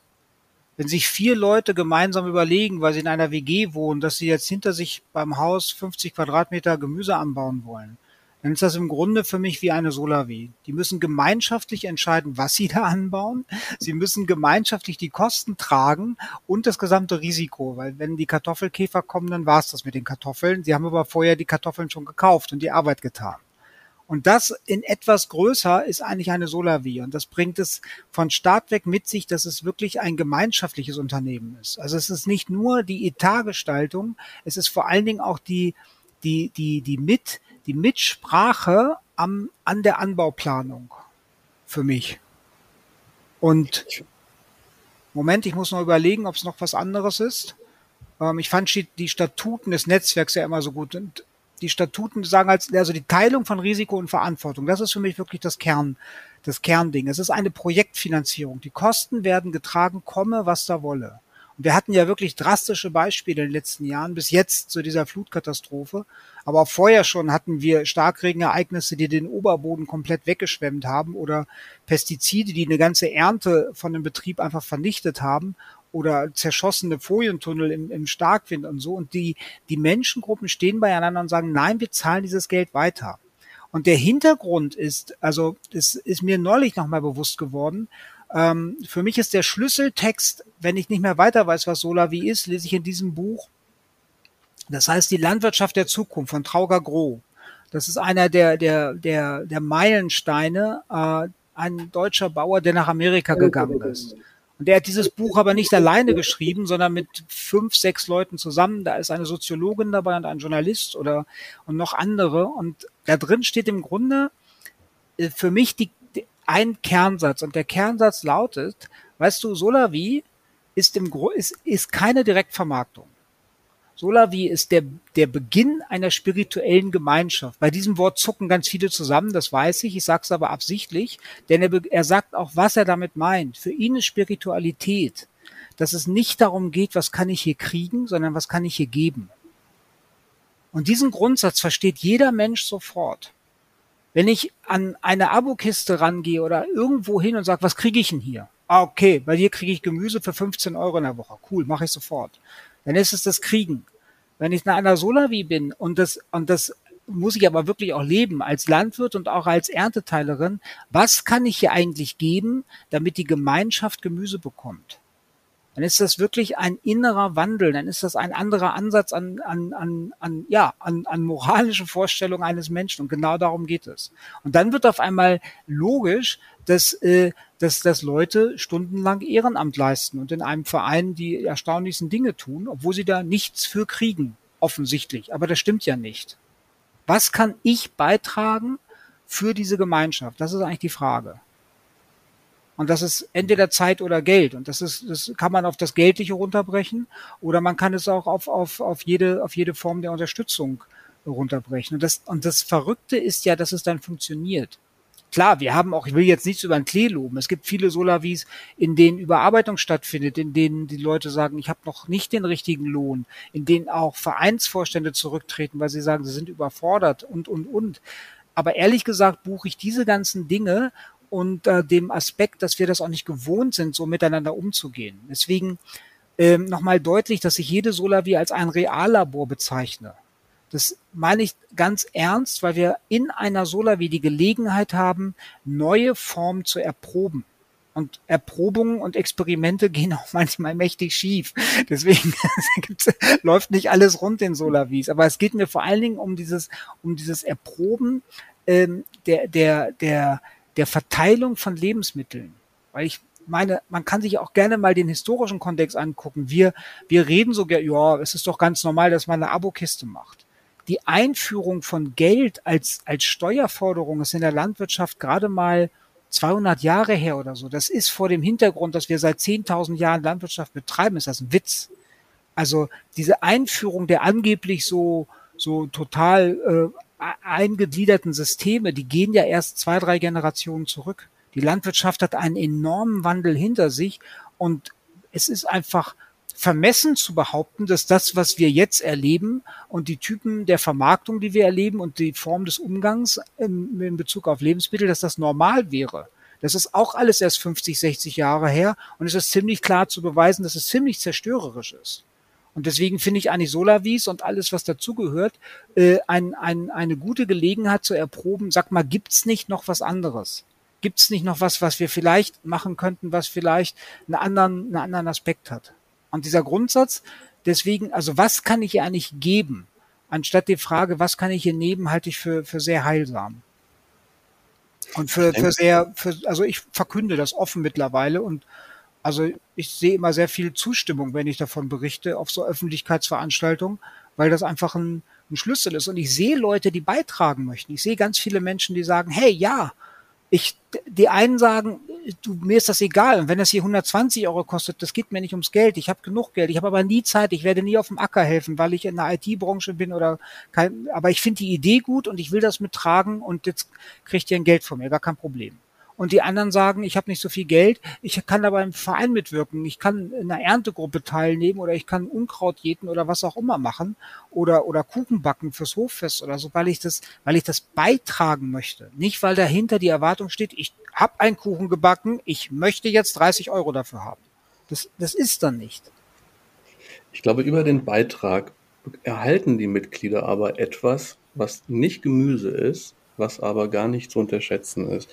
Wenn sich vier Leute gemeinsam überlegen, weil sie in einer WG wohnen, dass sie jetzt hinter sich beim Haus 50 Quadratmeter Gemüse anbauen wollen, dann ist das im Grunde für mich wie eine Solawi. Die müssen gemeinschaftlich entscheiden, was sie da anbauen. Sie müssen gemeinschaftlich die Kosten tragen und das gesamte Risiko, weil wenn die Kartoffelkäfer kommen, dann war es das mit den Kartoffeln. Sie haben aber vorher die Kartoffeln schon gekauft und die Arbeit getan. Und das in etwas größer ist eigentlich eine Solavi. Und das bringt es von Start weg mit sich, dass es wirklich ein gemeinschaftliches Unternehmen ist. Also es ist nicht nur die Etatgestaltung, es ist vor allen Dingen auch die, die, die, die mit, die Mitsprache am, an der Anbauplanung für mich. Und Moment, ich muss noch überlegen, ob es noch was anderes ist. Ähm, ich fand die Statuten des Netzwerks ja immer so gut. Die Statuten sagen als, also die Teilung von Risiko und Verantwortung, das ist für mich wirklich das Kern, das Kernding. Es ist eine Projektfinanzierung. Die Kosten werden getragen, komme, was da wolle. Und wir hatten ja wirklich drastische Beispiele in den letzten Jahren, bis jetzt zu dieser Flutkatastrophe. Aber auch vorher schon hatten wir Starkregenereignisse, die den Oberboden komplett weggeschwemmt haben oder Pestizide, die eine ganze Ernte von dem Betrieb einfach vernichtet haben oder zerschossene Folientunnel im, im Starkwind und so. Und die, die Menschengruppen stehen beieinander und sagen, nein, wir zahlen dieses Geld weiter. Und der Hintergrund ist, also das ist mir neulich nochmal bewusst geworden, ähm, für mich ist der Schlüsseltext, wenn ich nicht mehr weiter weiß, was Solavi ist, lese ich in diesem Buch. Das heißt, die Landwirtschaft der Zukunft von Trauger Groh. Das ist einer der, der, der, der Meilensteine, äh, ein deutscher Bauer, der nach Amerika gegangen ist. Und der hat dieses Buch aber nicht alleine geschrieben, sondern mit fünf, sechs Leuten zusammen. Da ist eine Soziologin dabei und ein Journalist oder und noch andere. Und da drin steht im Grunde äh, für mich die, die, ein Kernsatz. Und der Kernsatz lautet, weißt du, Solavi ist im ist, ist keine Direktvermarktung. Solavi ist der, der Beginn einer spirituellen Gemeinschaft. Bei diesem Wort zucken ganz viele zusammen, das weiß ich, ich sage es aber absichtlich, denn er, er sagt auch, was er damit meint. Für ihn ist Spiritualität, dass es nicht darum geht, was kann ich hier kriegen, sondern was kann ich hier geben. Und diesen Grundsatz versteht jeder Mensch sofort. Wenn ich an eine Abokiste rangehe oder irgendwo hin und sage, was kriege ich denn hier? Ah, okay, bei dir kriege ich Gemüse für 15 Euro in der Woche. Cool, mache ich sofort dann ist es das Kriegen. Wenn ich in einer Solavi bin und das, und das muss ich aber wirklich auch leben als Landwirt und auch als Ernteteilerin, was kann ich hier eigentlich geben, damit die Gemeinschaft Gemüse bekommt? Dann ist das wirklich ein innerer Wandel, dann ist das ein anderer Ansatz an, an, an, an, ja, an, an moralische Vorstellungen eines Menschen. Und genau darum geht es. Und dann wird auf einmal logisch, dass, äh, dass, dass Leute stundenlang Ehrenamt leisten und in einem Verein die erstaunlichsten Dinge tun, obwohl sie da nichts für kriegen, offensichtlich. Aber das stimmt ja nicht. Was kann ich beitragen für diese Gemeinschaft? Das ist eigentlich die Frage. Und das ist entweder Zeit oder Geld. Und das ist, das kann man auf das Geldliche runterbrechen oder man kann es auch auf, auf, auf jede, auf jede Form der Unterstützung runterbrechen. Und das, und das Verrückte ist ja, dass es dann funktioniert. klar, wir haben auch, ich will jetzt nichts über den Klee loben. Es gibt viele Solavis, in denen Überarbeitung stattfindet, in denen die Leute sagen, ich habe noch nicht den richtigen Lohn, in denen auch Vereinsvorstände zurücktreten, weil sie sagen, sie sind überfordert und, und, und. Aber ehrlich gesagt buche ich diese ganzen Dinge und äh, dem Aspekt, dass wir das auch nicht gewohnt sind, so miteinander umzugehen. Deswegen ähm, nochmal deutlich, dass ich jede Solavi als ein Reallabor bezeichne. Das meine ich ganz ernst, weil wir in einer Solar wie die Gelegenheit haben, neue Formen zu erproben. Und Erprobungen und Experimente gehen auch manchmal mächtig schief. Deswegen läuft nicht alles rund in Solavis. Aber es geht mir vor allen Dingen um dieses, um dieses Erproben ähm, der, der, der, der Verteilung von Lebensmitteln. Weil ich meine, man kann sich auch gerne mal den historischen Kontext angucken. Wir, wir reden sogar, ja, es ist doch ganz normal, dass man eine Abokiste macht die Einführung von Geld als, als Steuerforderung ist in der Landwirtschaft gerade mal 200 Jahre her oder so. Das ist vor dem Hintergrund, dass wir seit 10.000 Jahren Landwirtschaft betreiben, ist das ein Witz. Also diese Einführung der angeblich so, so total äh, eingegliederten Systeme, die gehen ja erst zwei, drei Generationen zurück. Die Landwirtschaft hat einen enormen Wandel hinter sich und es ist einfach vermessen zu behaupten, dass das, was wir jetzt erleben und die Typen der Vermarktung, die wir erleben und die Form des Umgangs in, in Bezug auf Lebensmittel, dass das normal wäre. Das ist auch alles erst 50, 60 Jahre her und es ist ziemlich klar zu beweisen, dass es ziemlich zerstörerisch ist. Und deswegen finde ich eigentlich Solavis und alles, was dazugehört, äh, ein, ein, eine gute Gelegenheit zu erproben. Sag mal, gibt's nicht noch was anderes? Gibt's nicht noch was, was wir vielleicht machen könnten, was vielleicht einen anderen, einen anderen Aspekt hat? Und dieser Grundsatz, deswegen, also was kann ich ihr eigentlich geben, anstatt die Frage, was kann ich ihr nehmen, halte ich für, für sehr heilsam. Und für, für sehr, für, also ich verkünde das offen mittlerweile und also ich sehe immer sehr viel Zustimmung, wenn ich davon berichte, auf so Öffentlichkeitsveranstaltungen, weil das einfach ein, ein Schlüssel ist. Und ich sehe Leute, die beitragen möchten. Ich sehe ganz viele Menschen, die sagen, hey, ja, ich, die einen sagen, du, mir ist das egal. Und wenn das hier 120 Euro kostet, das geht mir nicht ums Geld. Ich habe genug Geld. Ich habe aber nie Zeit. Ich werde nie auf dem Acker helfen, weil ich in der IT-Branche bin oder kein, aber ich finde die Idee gut und ich will das mittragen und jetzt kriegt ihr ein Geld von mir. Gar kein Problem und die anderen sagen, ich habe nicht so viel Geld, ich kann aber im Verein mitwirken, ich kann in einer Erntegruppe teilnehmen oder ich kann Unkraut jäten oder was auch immer machen oder oder Kuchen backen fürs Hoffest oder so, weil ich das, weil ich das beitragen möchte, nicht weil dahinter die Erwartung steht, ich habe einen Kuchen gebacken, ich möchte jetzt 30 Euro dafür haben. Das, das ist dann nicht. Ich glaube, über den Beitrag erhalten die Mitglieder aber etwas, was nicht Gemüse ist, was aber gar nicht zu unterschätzen ist.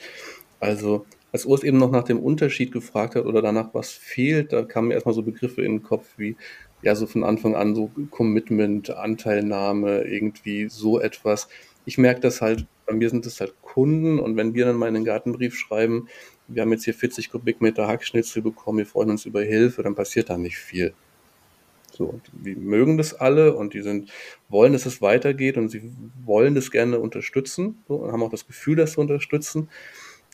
Also, als Urs eben noch nach dem Unterschied gefragt hat oder danach, was fehlt, da kamen mir erstmal so Begriffe in den Kopf wie, ja, so von Anfang an so Commitment, Anteilnahme, irgendwie so etwas. Ich merke das halt, bei mir sind das halt Kunden und wenn wir dann mal in den Gartenbrief schreiben, wir haben jetzt hier 40 Kubikmeter Hackschnitzel bekommen, wir freuen uns über Hilfe, dann passiert da nicht viel. So, die mögen das alle und die sind, wollen, dass es weitergeht und sie wollen das gerne unterstützen so, und haben auch das Gefühl, das zu unterstützen.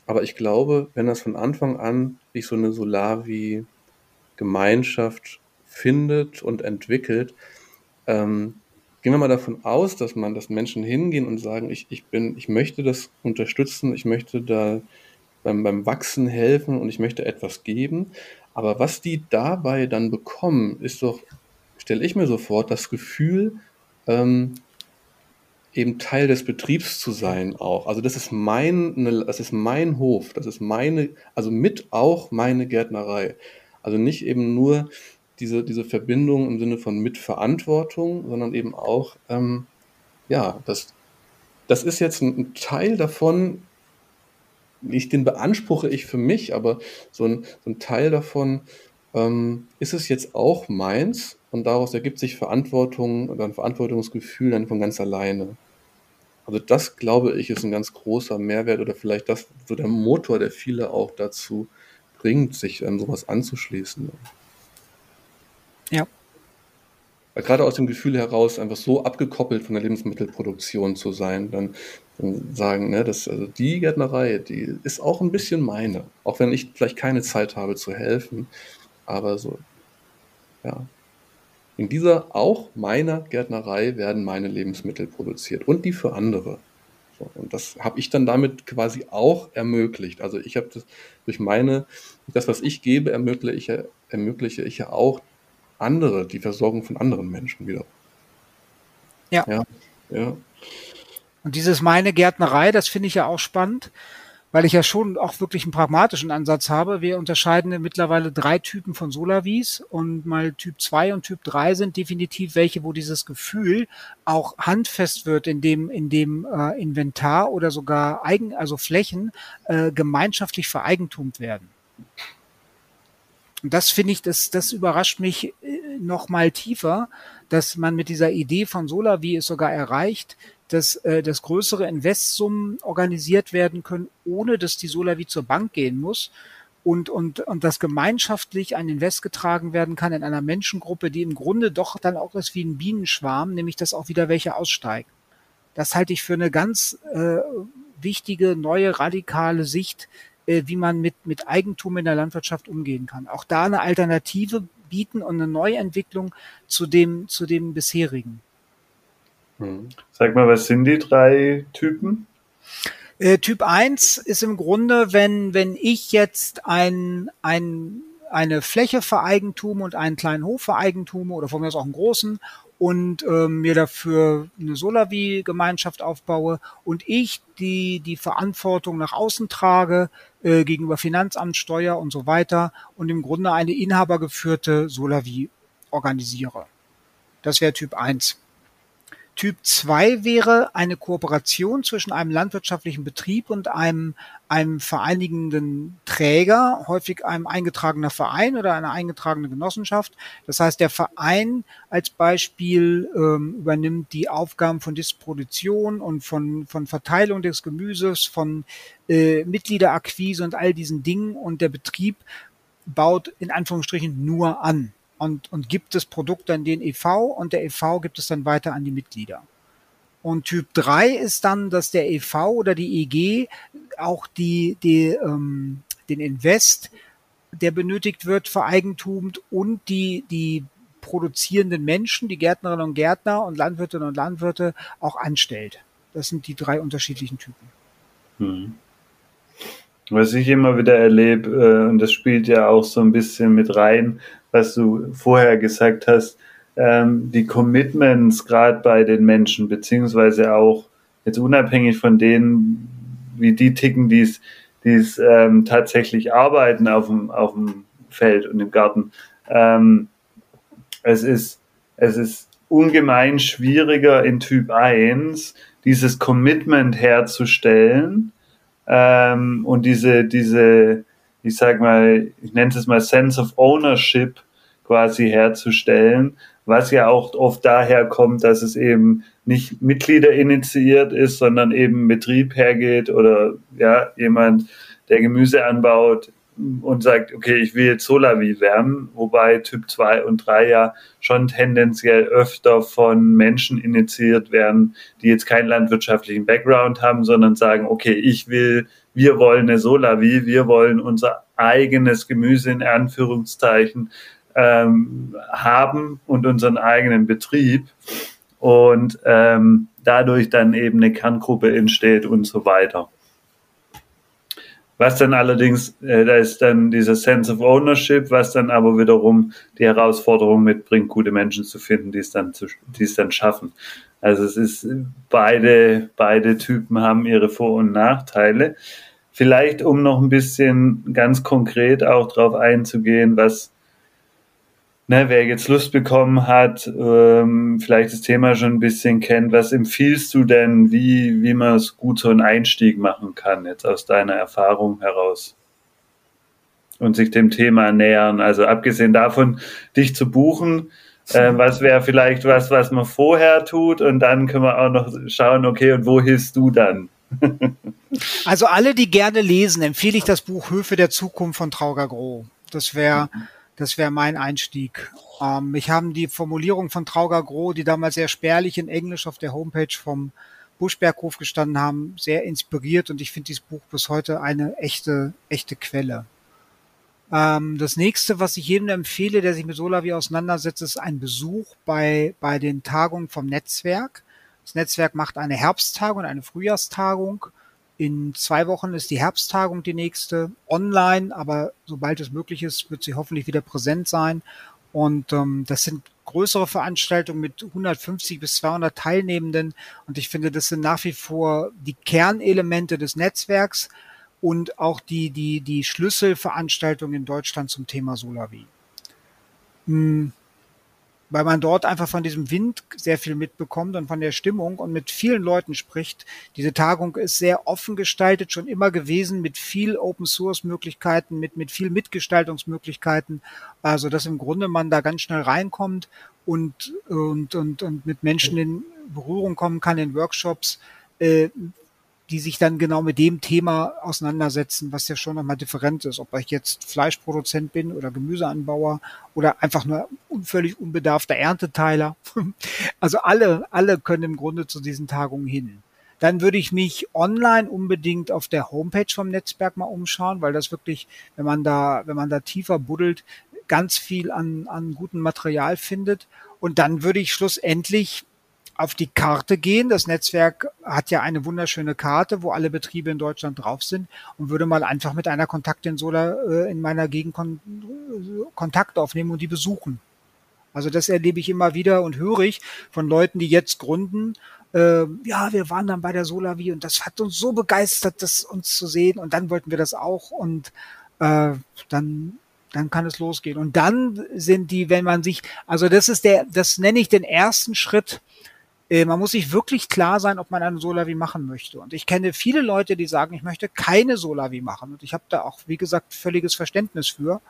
Aber ich glaube, wenn das von Anfang an sich so eine Solavi-Gemeinschaft findet und entwickelt, ähm, gehen wir mal davon aus, dass man, dass Menschen hingehen und sagen, ich, ich bin, ich möchte das unterstützen, ich möchte da beim, beim Wachsen helfen und ich möchte etwas geben. Aber was die dabei dann bekommen, ist doch, stelle ich mir sofort, das Gefühl, ähm, eben Teil des Betriebs zu sein auch. Also das ist mein, ne, das ist mein Hof, das ist meine, also mit auch meine Gärtnerei. Also nicht eben nur diese, diese Verbindung im Sinne von Mitverantwortung, sondern eben auch, ähm, ja, das, das ist jetzt ein, Teil davon, nicht den beanspruche ich für mich, aber so ein, so ein Teil davon ähm, ist es jetzt auch meins und daraus ergibt sich Verantwortung oder ein Verantwortungsgefühl dann von ganz alleine. Also das, glaube ich, ist ein ganz großer Mehrwert oder vielleicht das so der Motor, der viele auch dazu bringt, sich ähm, sowas anzuschließen. Ja. Weil gerade aus dem Gefühl heraus, einfach so abgekoppelt von der Lebensmittelproduktion zu sein, dann, dann sagen, ne, dass also die Gärtnerei, die ist auch ein bisschen meine. Auch wenn ich vielleicht keine Zeit habe zu helfen. Aber so, ja. In dieser auch meiner Gärtnerei werden meine Lebensmittel produziert und die für andere. So, und das habe ich dann damit quasi auch ermöglicht. Also ich habe das durch meine, das, was ich gebe, ermögliche, ermögliche ich ja auch andere, die Versorgung von anderen Menschen wieder. Ja. Ja. ja. Und dieses meine Gärtnerei, das finde ich ja auch spannend weil ich ja schon auch wirklich einen pragmatischen Ansatz habe. Wir unterscheiden mittlerweile drei Typen von Solavis und mal Typ 2 und Typ 3 sind definitiv welche, wo dieses Gefühl auch handfest wird, in dem, in dem äh, Inventar oder sogar Eigen, also Flächen äh, gemeinschaftlich vereigentumt werden. Und das finde ich, das, das überrascht mich äh, noch mal tiefer, dass man mit dieser Idee von Solavi es sogar erreicht, dass, äh, dass größere Investsummen organisiert werden können, ohne dass die Solavi zur Bank gehen muss und, und, und dass gemeinschaftlich ein Invest getragen werden kann in einer Menschengruppe, die im Grunde doch dann auch ist wie ein Bienenschwarm, nämlich dass auch wieder welche aussteigen. Das halte ich für eine ganz äh, wichtige, neue, radikale Sicht, äh, wie man mit, mit Eigentum in der Landwirtschaft umgehen kann. Auch da eine Alternative bieten und eine Neuentwicklung zu dem, zu dem bisherigen. Mhm. Sag mal, was sind die drei Typen? Äh, typ 1 ist im Grunde, wenn, wenn ich jetzt ein, ein, eine Fläche vereigentume und einen kleinen Hof vereigentume oder von mir aus auch einen großen und äh, mir dafür eine Solavi-Gemeinschaft aufbaue und ich die, die Verantwortung nach außen trage äh, gegenüber Finanzamt, Steuer und so weiter und im Grunde eine inhabergeführte Solavi organisiere. Das wäre Typ 1. Typ 2 wäre eine Kooperation zwischen einem landwirtschaftlichen Betrieb und einem, einem vereinigenden Träger, häufig einem eingetragener Verein oder einer eingetragenen Genossenschaft. Das heißt, der Verein als Beispiel ähm, übernimmt die Aufgaben von Disposition und von, von Verteilung des Gemüses, von äh, Mitgliederakquise und all diesen Dingen und der Betrieb baut in Anführungsstrichen nur an und, und gibt das Produkt dann den EV und der EV gibt es dann weiter an die Mitglieder. Und Typ 3 ist dann, dass der EV oder die EG auch die, die, ähm, den Invest, der benötigt wird, vereigentumt und die, die produzierenden Menschen, die Gärtnerinnen und Gärtner und Landwirtinnen und Landwirte auch anstellt. Das sind die drei unterschiedlichen Typen. Hm. Was ich immer wieder erlebe, äh, und das spielt ja auch so ein bisschen mit rein, was du vorher gesagt hast, ähm, die Commitments gerade bei den Menschen, beziehungsweise auch jetzt unabhängig von denen, wie die ticken, die es ähm, tatsächlich arbeiten auf dem, auf dem Feld und im Garten. Ähm, es ist, es ist ungemein schwieriger in Typ 1, dieses Commitment herzustellen ähm, und diese, diese, ich sag mal, ich nenne es mal Sense of Ownership quasi herzustellen, was ja auch oft daher kommt, dass es eben nicht Mitglieder initiiert ist, sondern eben Betrieb hergeht oder ja, jemand, der Gemüse anbaut und sagt, okay, ich will jetzt Solavi werden, wobei Typ 2 und 3 ja schon tendenziell öfter von Menschen initiiert werden, die jetzt keinen landwirtschaftlichen Background haben, sondern sagen, okay, ich will wir wollen eine Solavi, wir wollen unser eigenes Gemüse in Anführungszeichen ähm, haben und unseren eigenen Betrieb und ähm, dadurch dann eben eine Kerngruppe entsteht und so weiter. Was dann allerdings, äh, da ist dann dieser Sense of Ownership, was dann aber wiederum die Herausforderung mitbringt, gute Menschen zu finden, die es dann, zu, die es dann schaffen. Also es ist beide, beide Typen haben ihre Vor- und Nachteile. Vielleicht, um noch ein bisschen ganz konkret auch darauf einzugehen, was, ne, wer jetzt Lust bekommen hat, ähm, vielleicht das Thema schon ein bisschen kennt, was empfiehlst du denn, wie, wie man es gut so einen Einstieg machen kann, jetzt aus deiner Erfahrung heraus? Und sich dem Thema nähern. Also abgesehen davon, dich zu buchen, äh, was wäre vielleicht was, was man vorher tut und dann können wir auch noch schauen, okay, und wo hilfst du dann? also alle, die gerne lesen, empfehle ich das Buch Höfe der Zukunft von Trauger Groh. Das wäre das wäre mein Einstieg. Ähm, mich haben die Formulierung von Trauger Groh, die damals sehr spärlich in Englisch auf der Homepage vom Buschberghof gestanden haben, sehr inspiriert und ich finde dieses Buch bis heute eine echte, echte Quelle. Ähm, das nächste, was ich jedem empfehle, der sich mit Solavi auseinandersetzt, ist ein Besuch bei, bei den Tagungen vom Netzwerk. Das Netzwerk macht eine Herbsttagung und eine Frühjahrstagung. In zwei Wochen ist die Herbsttagung die nächste, online, aber sobald es möglich ist, wird sie hoffentlich wieder präsent sein. Und ähm, das sind größere Veranstaltungen mit 150 bis 200 Teilnehmenden. Und ich finde, das sind nach wie vor die Kernelemente des Netzwerks und auch die, die, die Schlüsselveranstaltungen in Deutschland zum Thema Solavi. Hm, weil man dort einfach von diesem Wind sehr viel mitbekommt und von der Stimmung und mit vielen Leuten spricht. Diese Tagung ist sehr offen gestaltet, schon immer gewesen, mit viel Open Source Möglichkeiten, mit, mit viel Mitgestaltungsmöglichkeiten. Also, dass im Grunde man da ganz schnell reinkommt und, und, und, und mit Menschen in Berührung kommen kann in Workshops, äh, die sich dann genau mit dem Thema auseinandersetzen, was ja schon nochmal different ist, ob ich jetzt Fleischproduzent bin oder Gemüseanbauer oder einfach nur völlig unbedarfter Ernteteiler. Also alle, alle können im Grunde zu diesen Tagungen hin. Dann würde ich mich online unbedingt auf der Homepage vom Netzwerk mal umschauen, weil das wirklich, wenn man da, wenn man da tiefer buddelt, ganz viel an, an gutem Material findet. Und dann würde ich schlussendlich auf die Karte gehen. Das Netzwerk hat ja eine wunderschöne Karte, wo alle Betriebe in Deutschland drauf sind und würde mal einfach mit einer Kontaktin Solar äh, in meiner Gegend kon Kontakt aufnehmen und die besuchen. Also das erlebe ich immer wieder und höre ich von Leuten, die jetzt gründen. Äh, ja, wir waren dann bei der Solavi und das hat uns so begeistert, das uns zu sehen und dann wollten wir das auch und äh, dann dann kann es losgehen. Und dann sind die, wenn man sich, also das ist der, das nenne ich den ersten Schritt, äh, man muss sich wirklich klar sein, ob man eine Solavi machen möchte. Und ich kenne viele Leute, die sagen, ich möchte keine Solavi machen. Und ich habe da auch, wie gesagt, völliges Verständnis für.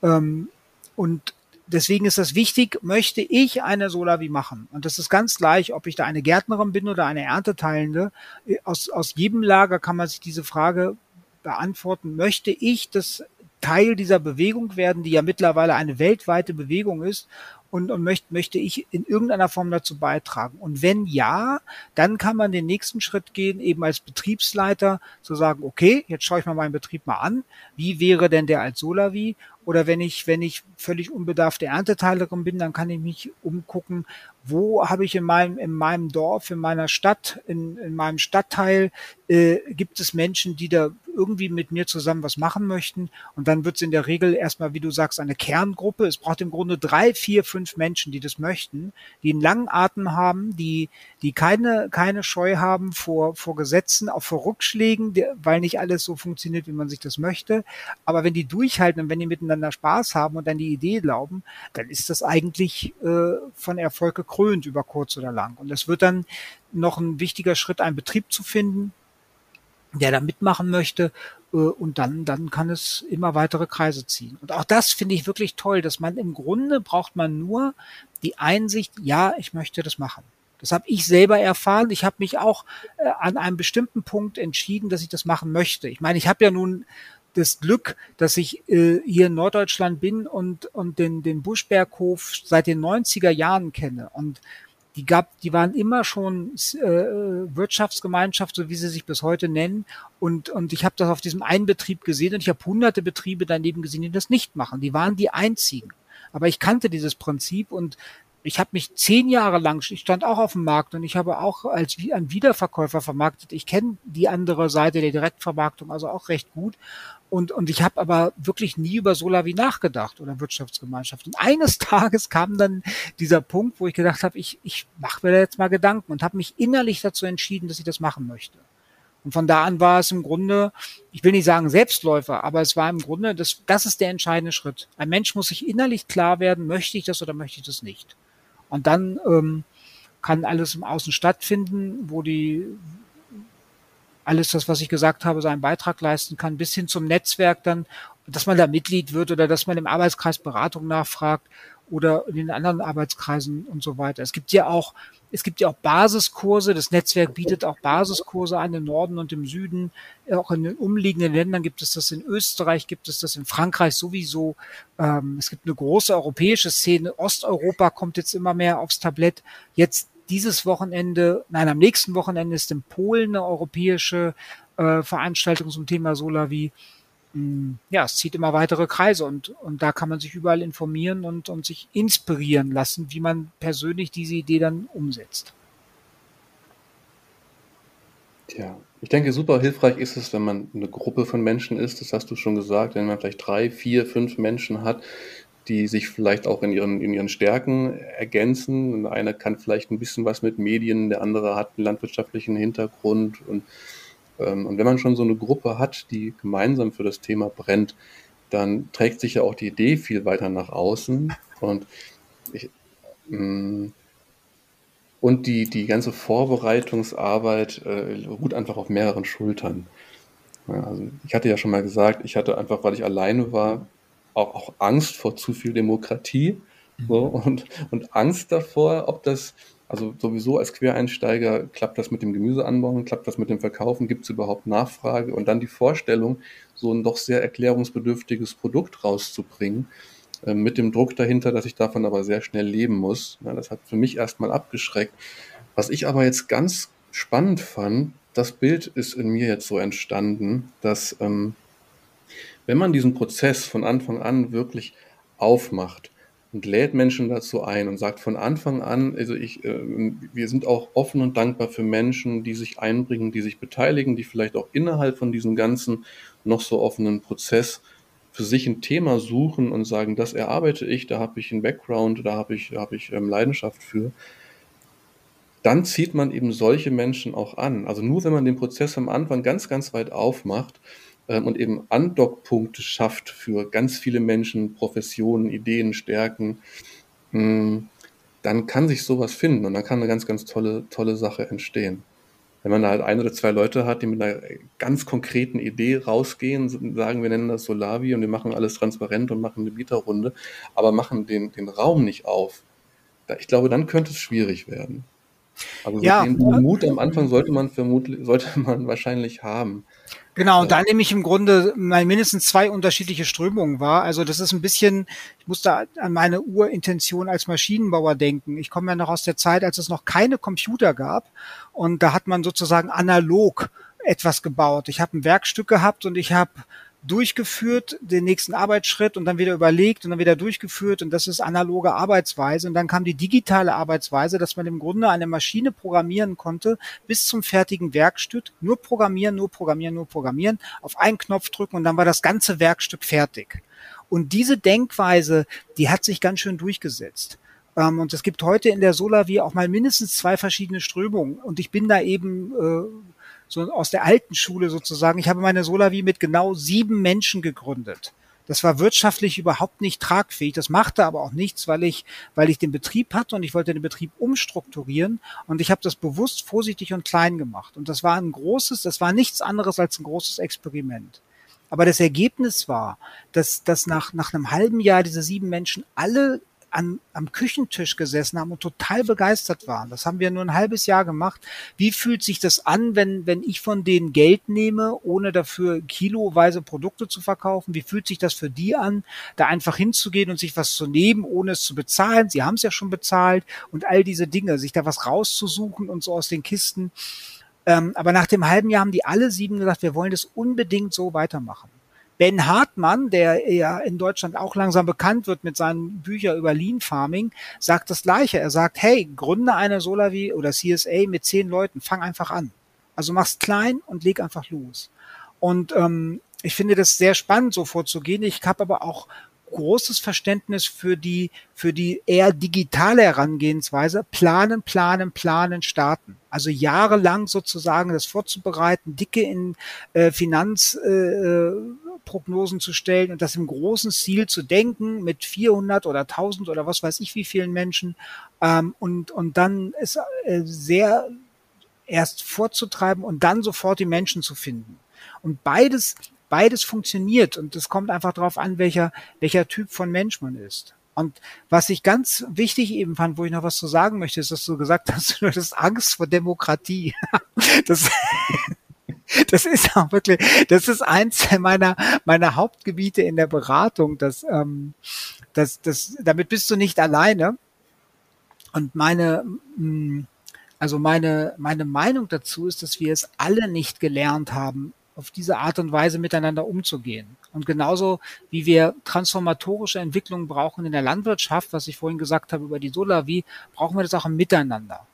Ähm, und deswegen ist das wichtig, möchte ich eine Solavi machen? Und das ist ganz gleich, ob ich da eine Gärtnerin bin oder eine Ernteteilende. Äh, aus, aus jedem Lager kann man sich diese Frage beantworten. Möchte ich das Teil dieser Bewegung werden, die ja mittlerweile eine weltweite Bewegung ist und, und möchte, möchte ich in irgendeiner Form dazu beitragen? Und wenn ja, dann kann man den nächsten Schritt gehen, eben als Betriebsleiter zu sagen, okay, jetzt schaue ich mal meinen Betrieb mal an. Wie wäre denn der als Solavi? Oder wenn ich, wenn ich völlig unbedarfte Ernteteilerin bin, dann kann ich mich umgucken, wo habe ich in meinem, in meinem Dorf, in meiner Stadt, in, in meinem Stadtteil, äh, gibt es Menschen, die da irgendwie mit mir zusammen was machen möchten. Und dann wird es in der Regel erstmal, wie du sagst, eine Kerngruppe. Es braucht im Grunde drei, vier, fünf Menschen, die das möchten, die einen langen Atem haben, die, die keine, keine Scheu haben vor, vor Gesetzen, auch vor Rückschlägen, weil nicht alles so funktioniert, wie man sich das möchte. Aber wenn die durchhalten und wenn die miteinander Spaß haben und an die Idee glauben, dann ist das eigentlich äh, von Erfolg gekrönt über kurz oder lang. Und es wird dann noch ein wichtiger Schritt, einen Betrieb zu finden, der da mitmachen möchte äh, und dann, dann kann es immer weitere Kreise ziehen. Und auch das finde ich wirklich toll, dass man im Grunde braucht man nur die Einsicht, ja, ich möchte das machen. Das habe ich selber erfahren. Ich habe mich auch äh, an einem bestimmten Punkt entschieden, dass ich das machen möchte. Ich meine, ich habe ja nun das Glück, dass ich äh, hier in Norddeutschland bin und, und den, den Buschberghof seit den 90er Jahren kenne. Und die gab, die waren immer schon äh, Wirtschaftsgemeinschaft, so wie sie sich bis heute nennen. Und, und ich habe das auf diesem einen Betrieb gesehen und ich habe hunderte Betriebe daneben gesehen, die das nicht machen. Die waren die einzigen. Aber ich kannte dieses Prinzip und ich habe mich zehn Jahre lang, ich stand auch auf dem Markt und ich habe auch als ein Wiederverkäufer vermarktet. Ich kenne die andere Seite der Direktvermarktung also auch recht gut. Und, und ich habe aber wirklich nie über Solavi nachgedacht oder Wirtschaftsgemeinschaft. Und eines Tages kam dann dieser Punkt, wo ich gedacht habe, ich, ich mache mir da jetzt mal Gedanken und habe mich innerlich dazu entschieden, dass ich das machen möchte. Und von da an war es im Grunde, ich will nicht sagen Selbstläufer, aber es war im Grunde, das, das ist der entscheidende Schritt. Ein Mensch muss sich innerlich klar werden, möchte ich das oder möchte ich das nicht. Und dann ähm, kann alles im Außen stattfinden, wo die, alles das, was ich gesagt habe, seinen Beitrag leisten kann, bis hin zum Netzwerk dann, dass man da Mitglied wird oder dass man im Arbeitskreis Beratung nachfragt oder in den anderen Arbeitskreisen und so weiter. Es gibt ja auch, es gibt ja auch Basiskurse. Das Netzwerk bietet auch Basiskurse an im Norden und im Süden. Auch in den umliegenden Ländern gibt es das. In Österreich gibt es das. In Frankreich sowieso. Ähm, es gibt eine große europäische Szene. Osteuropa kommt jetzt immer mehr aufs Tablett. Jetzt dieses Wochenende, nein, am nächsten Wochenende ist in Polen eine europäische äh, Veranstaltung zum Thema Solavi. Hm, ja, es zieht immer weitere Kreise und, und da kann man sich überall informieren und, und sich inspirieren lassen, wie man persönlich diese Idee dann umsetzt. Ja, ich denke, super hilfreich ist es, wenn man eine Gruppe von Menschen ist, das hast du schon gesagt, wenn man vielleicht drei, vier, fünf Menschen hat, die sich vielleicht auch in ihren, in ihren Stärken ergänzen. Und einer kann vielleicht ein bisschen was mit Medien, der andere hat einen landwirtschaftlichen Hintergrund. Und, und wenn man schon so eine Gruppe hat, die gemeinsam für das Thema brennt, dann trägt sich ja auch die Idee viel weiter nach außen. Und ich, mh, mm, und die, die ganze Vorbereitungsarbeit äh, ruht einfach auf mehreren Schultern. Ja, also ich hatte ja schon mal gesagt, ich hatte einfach, weil ich alleine war, auch, auch Angst vor zu viel Demokratie so, mhm. und, und Angst davor, ob das, also sowieso als Quereinsteiger, klappt das mit dem Gemüseanbauen, klappt das mit dem Verkaufen, gibt es überhaupt Nachfrage und dann die Vorstellung, so ein doch sehr erklärungsbedürftiges Produkt rauszubringen, äh, mit dem Druck dahinter, dass ich davon aber sehr schnell leben muss. Ja, das hat für mich erstmal abgeschreckt. Was ich aber jetzt ganz spannend fand, das Bild ist in mir jetzt so entstanden, dass ähm, wenn man diesen Prozess von Anfang an wirklich aufmacht und lädt Menschen dazu ein und sagt von Anfang an, also ich, äh, wir sind auch offen und dankbar für Menschen, die sich einbringen, die sich beteiligen, die vielleicht auch innerhalb von diesem ganzen noch so offenen Prozess für sich ein Thema suchen und sagen, das erarbeite ich, da habe ich einen Background, da habe ich, habe ich ähm, Leidenschaft für, dann zieht man eben solche Menschen auch an. Also nur wenn man den Prozess am Anfang ganz, ganz weit aufmacht, und eben Andockpunkte schafft für ganz viele Menschen, Professionen, Ideen, Stärken, hm, dann kann sich sowas finden und dann kann eine ganz, ganz tolle, tolle Sache entstehen. Wenn man da halt ein oder zwei Leute hat, die mit einer ganz konkreten Idee rausgehen, sagen, wir nennen das Solavi und wir machen alles transparent und machen eine Bieterrunde, aber machen den, den Raum nicht auf. Ich glaube, dann könnte es schwierig werden. Also ja, den Mut am Anfang sollte man vermutlich, sollte man wahrscheinlich haben. Genau, und da nehme ich im Grunde mal mindestens zwei unterschiedliche Strömungen wahr. Also das ist ein bisschen, ich muss da an meine Urintention als Maschinenbauer denken. Ich komme ja noch aus der Zeit, als es noch keine Computer gab und da hat man sozusagen analog etwas gebaut. Ich habe ein Werkstück gehabt und ich habe durchgeführt, den nächsten Arbeitsschritt und dann wieder überlegt und dann wieder durchgeführt und das ist analoge Arbeitsweise und dann kam die digitale Arbeitsweise, dass man im Grunde eine Maschine programmieren konnte bis zum fertigen Werkstück, nur programmieren, nur programmieren, nur programmieren, auf einen Knopf drücken und dann war das ganze Werkstück fertig. Und diese Denkweise, die hat sich ganz schön durchgesetzt. Ähm, und es gibt heute in der Solavi auch mal mindestens zwei verschiedene Strömungen. Und ich bin da eben äh, so aus der alten Schule sozusagen. Ich habe meine Solavi mit genau sieben Menschen gegründet. Das war wirtschaftlich überhaupt nicht tragfähig. Das machte aber auch nichts, weil ich, weil ich den Betrieb hatte und ich wollte den Betrieb umstrukturieren und ich habe das bewusst vorsichtig und klein gemacht. Und das war ein großes, das war nichts anderes als ein großes Experiment. Aber das Ergebnis war, dass, dass nach, nach einem halben Jahr diese sieben Menschen alle an, am Küchentisch gesessen haben und total begeistert waren. Das haben wir nur ein halbes Jahr gemacht. Wie fühlt sich das an, wenn, wenn ich von denen Geld nehme, ohne dafür kiloweise Produkte zu verkaufen? Wie fühlt sich das für die an, da einfach hinzugehen und sich was zu nehmen, ohne es zu bezahlen? Sie haben es ja schon bezahlt und all diese Dinge, sich da was rauszusuchen und so aus den Kisten. Ähm, aber nach dem halben Jahr haben die alle sieben gesagt, wir wollen das unbedingt so weitermachen. Ben Hartmann, der ja in Deutschland auch langsam bekannt wird mit seinen Büchern über Lean Farming, sagt das Gleiche. Er sagt, hey, gründe eine Solavi oder CSA mit zehn Leuten, fang einfach an. Also mach's klein und leg einfach los. Und ähm, ich finde das sehr spannend, so vorzugehen. Ich habe aber auch großes Verständnis für die, für die eher digitale Herangehensweise. Planen, planen, planen, starten. Also jahrelang sozusagen das vorzubereiten, dicke in äh, Finanzprognosen äh, zu stellen und das im großen Stil zu denken mit 400 oder 1000 oder was weiß ich wie vielen Menschen ähm, und, und dann ist äh, sehr erst vorzutreiben und dann sofort die Menschen zu finden. Und beides beides funktioniert und es kommt einfach darauf an, welcher, welcher Typ von Mensch man ist. Und was ich ganz wichtig eben fand, wo ich noch was zu sagen möchte, ist, dass du gesagt hast, du hattest Angst vor Demokratie. Das, das ist auch wirklich, das ist eins meiner, meiner Hauptgebiete in der Beratung. dass, ähm, das, das, damit bist du nicht alleine. Und meine, mm, also meine, meine Meinung dazu ist, dass wir es alle nicht gelernt haben, auf diese Art und Weise miteinander umzugehen. Und genauso wie wir transformatorische Entwicklungen brauchen in der Landwirtschaft, was ich vorhin gesagt habe über die Solavi, brauchen wir das auch im Miteinander.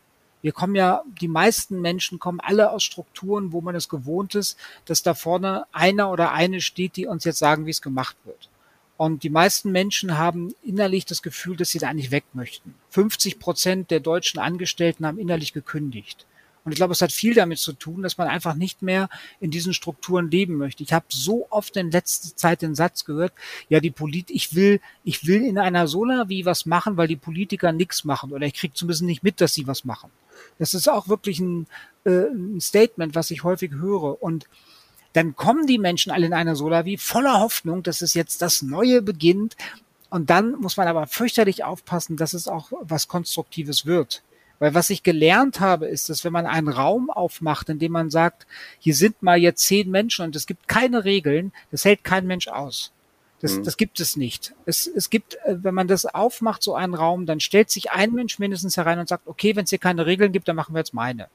Wir kommen ja, die meisten Menschen kommen alle aus Strukturen, wo man es gewohnt ist, dass da vorne einer oder eine steht, die uns jetzt sagen, wie es gemacht wird. Und die meisten Menschen haben innerlich das Gefühl, dass sie da eigentlich weg möchten. 50 Prozent der deutschen Angestellten haben innerlich gekündigt. Und ich glaube, es hat viel damit zu tun, dass man einfach nicht mehr in diesen Strukturen leben möchte. Ich habe so oft in letzter Zeit den Satz gehört, ja, die Polit ich will, ich will in einer Sola wie was machen, weil die Politiker nichts machen oder ich kriege zumindest nicht mit, dass sie was machen. Das ist auch wirklich ein, äh, ein Statement, was ich häufig höre. Und dann kommen die Menschen alle in einer Sola wie voller Hoffnung, dass es jetzt das Neue beginnt. Und dann muss man aber fürchterlich aufpassen, dass es auch was Konstruktives wird. Weil was ich gelernt habe, ist, dass wenn man einen Raum aufmacht, in dem man sagt, hier sind mal jetzt zehn Menschen und es gibt keine Regeln, das hält kein Mensch aus. Das, mhm. das gibt es nicht. Es, es gibt, äh, wenn man das aufmacht, so einen Raum, dann stellt sich ein Mensch mindestens herein und sagt, okay, wenn es hier keine Regeln gibt, dann machen wir jetzt meine.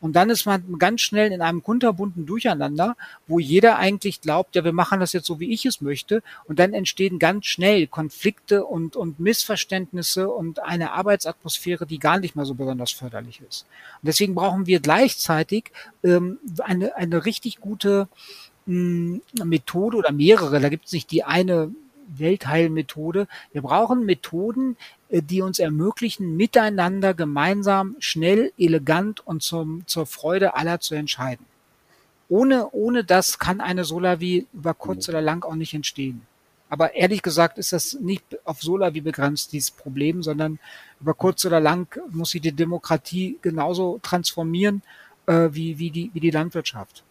Und dann ist man ganz schnell in einem kunterbunten Durcheinander, wo jeder eigentlich glaubt, ja, wir machen das jetzt so, wie ich es möchte. Und dann entstehen ganz schnell Konflikte und, und Missverständnisse und eine Arbeitsatmosphäre, die gar nicht mal so besonders förderlich ist. Und deswegen brauchen wir gleichzeitig ähm, eine, eine richtig gute mh, hm, Methode oder mehrere. Da gibt es nicht die eine Weltheilmethode. Wir brauchen Methoden, äh, die uns ermöglichen, miteinander gemeinsam, schnell, elegant und zum, zur Freude aller zu entscheiden. Ohne, ohne das kann eine Solavi über kurz oder lang auch nicht entstehen. Aber ehrlich gesagt ist das nicht auf Solavi begrenzt, dieses Problem, sondern über kurz oder lang muss sich die Demokratie genauso transformieren äh, wie, wie, die, wie die Landwirtschaft.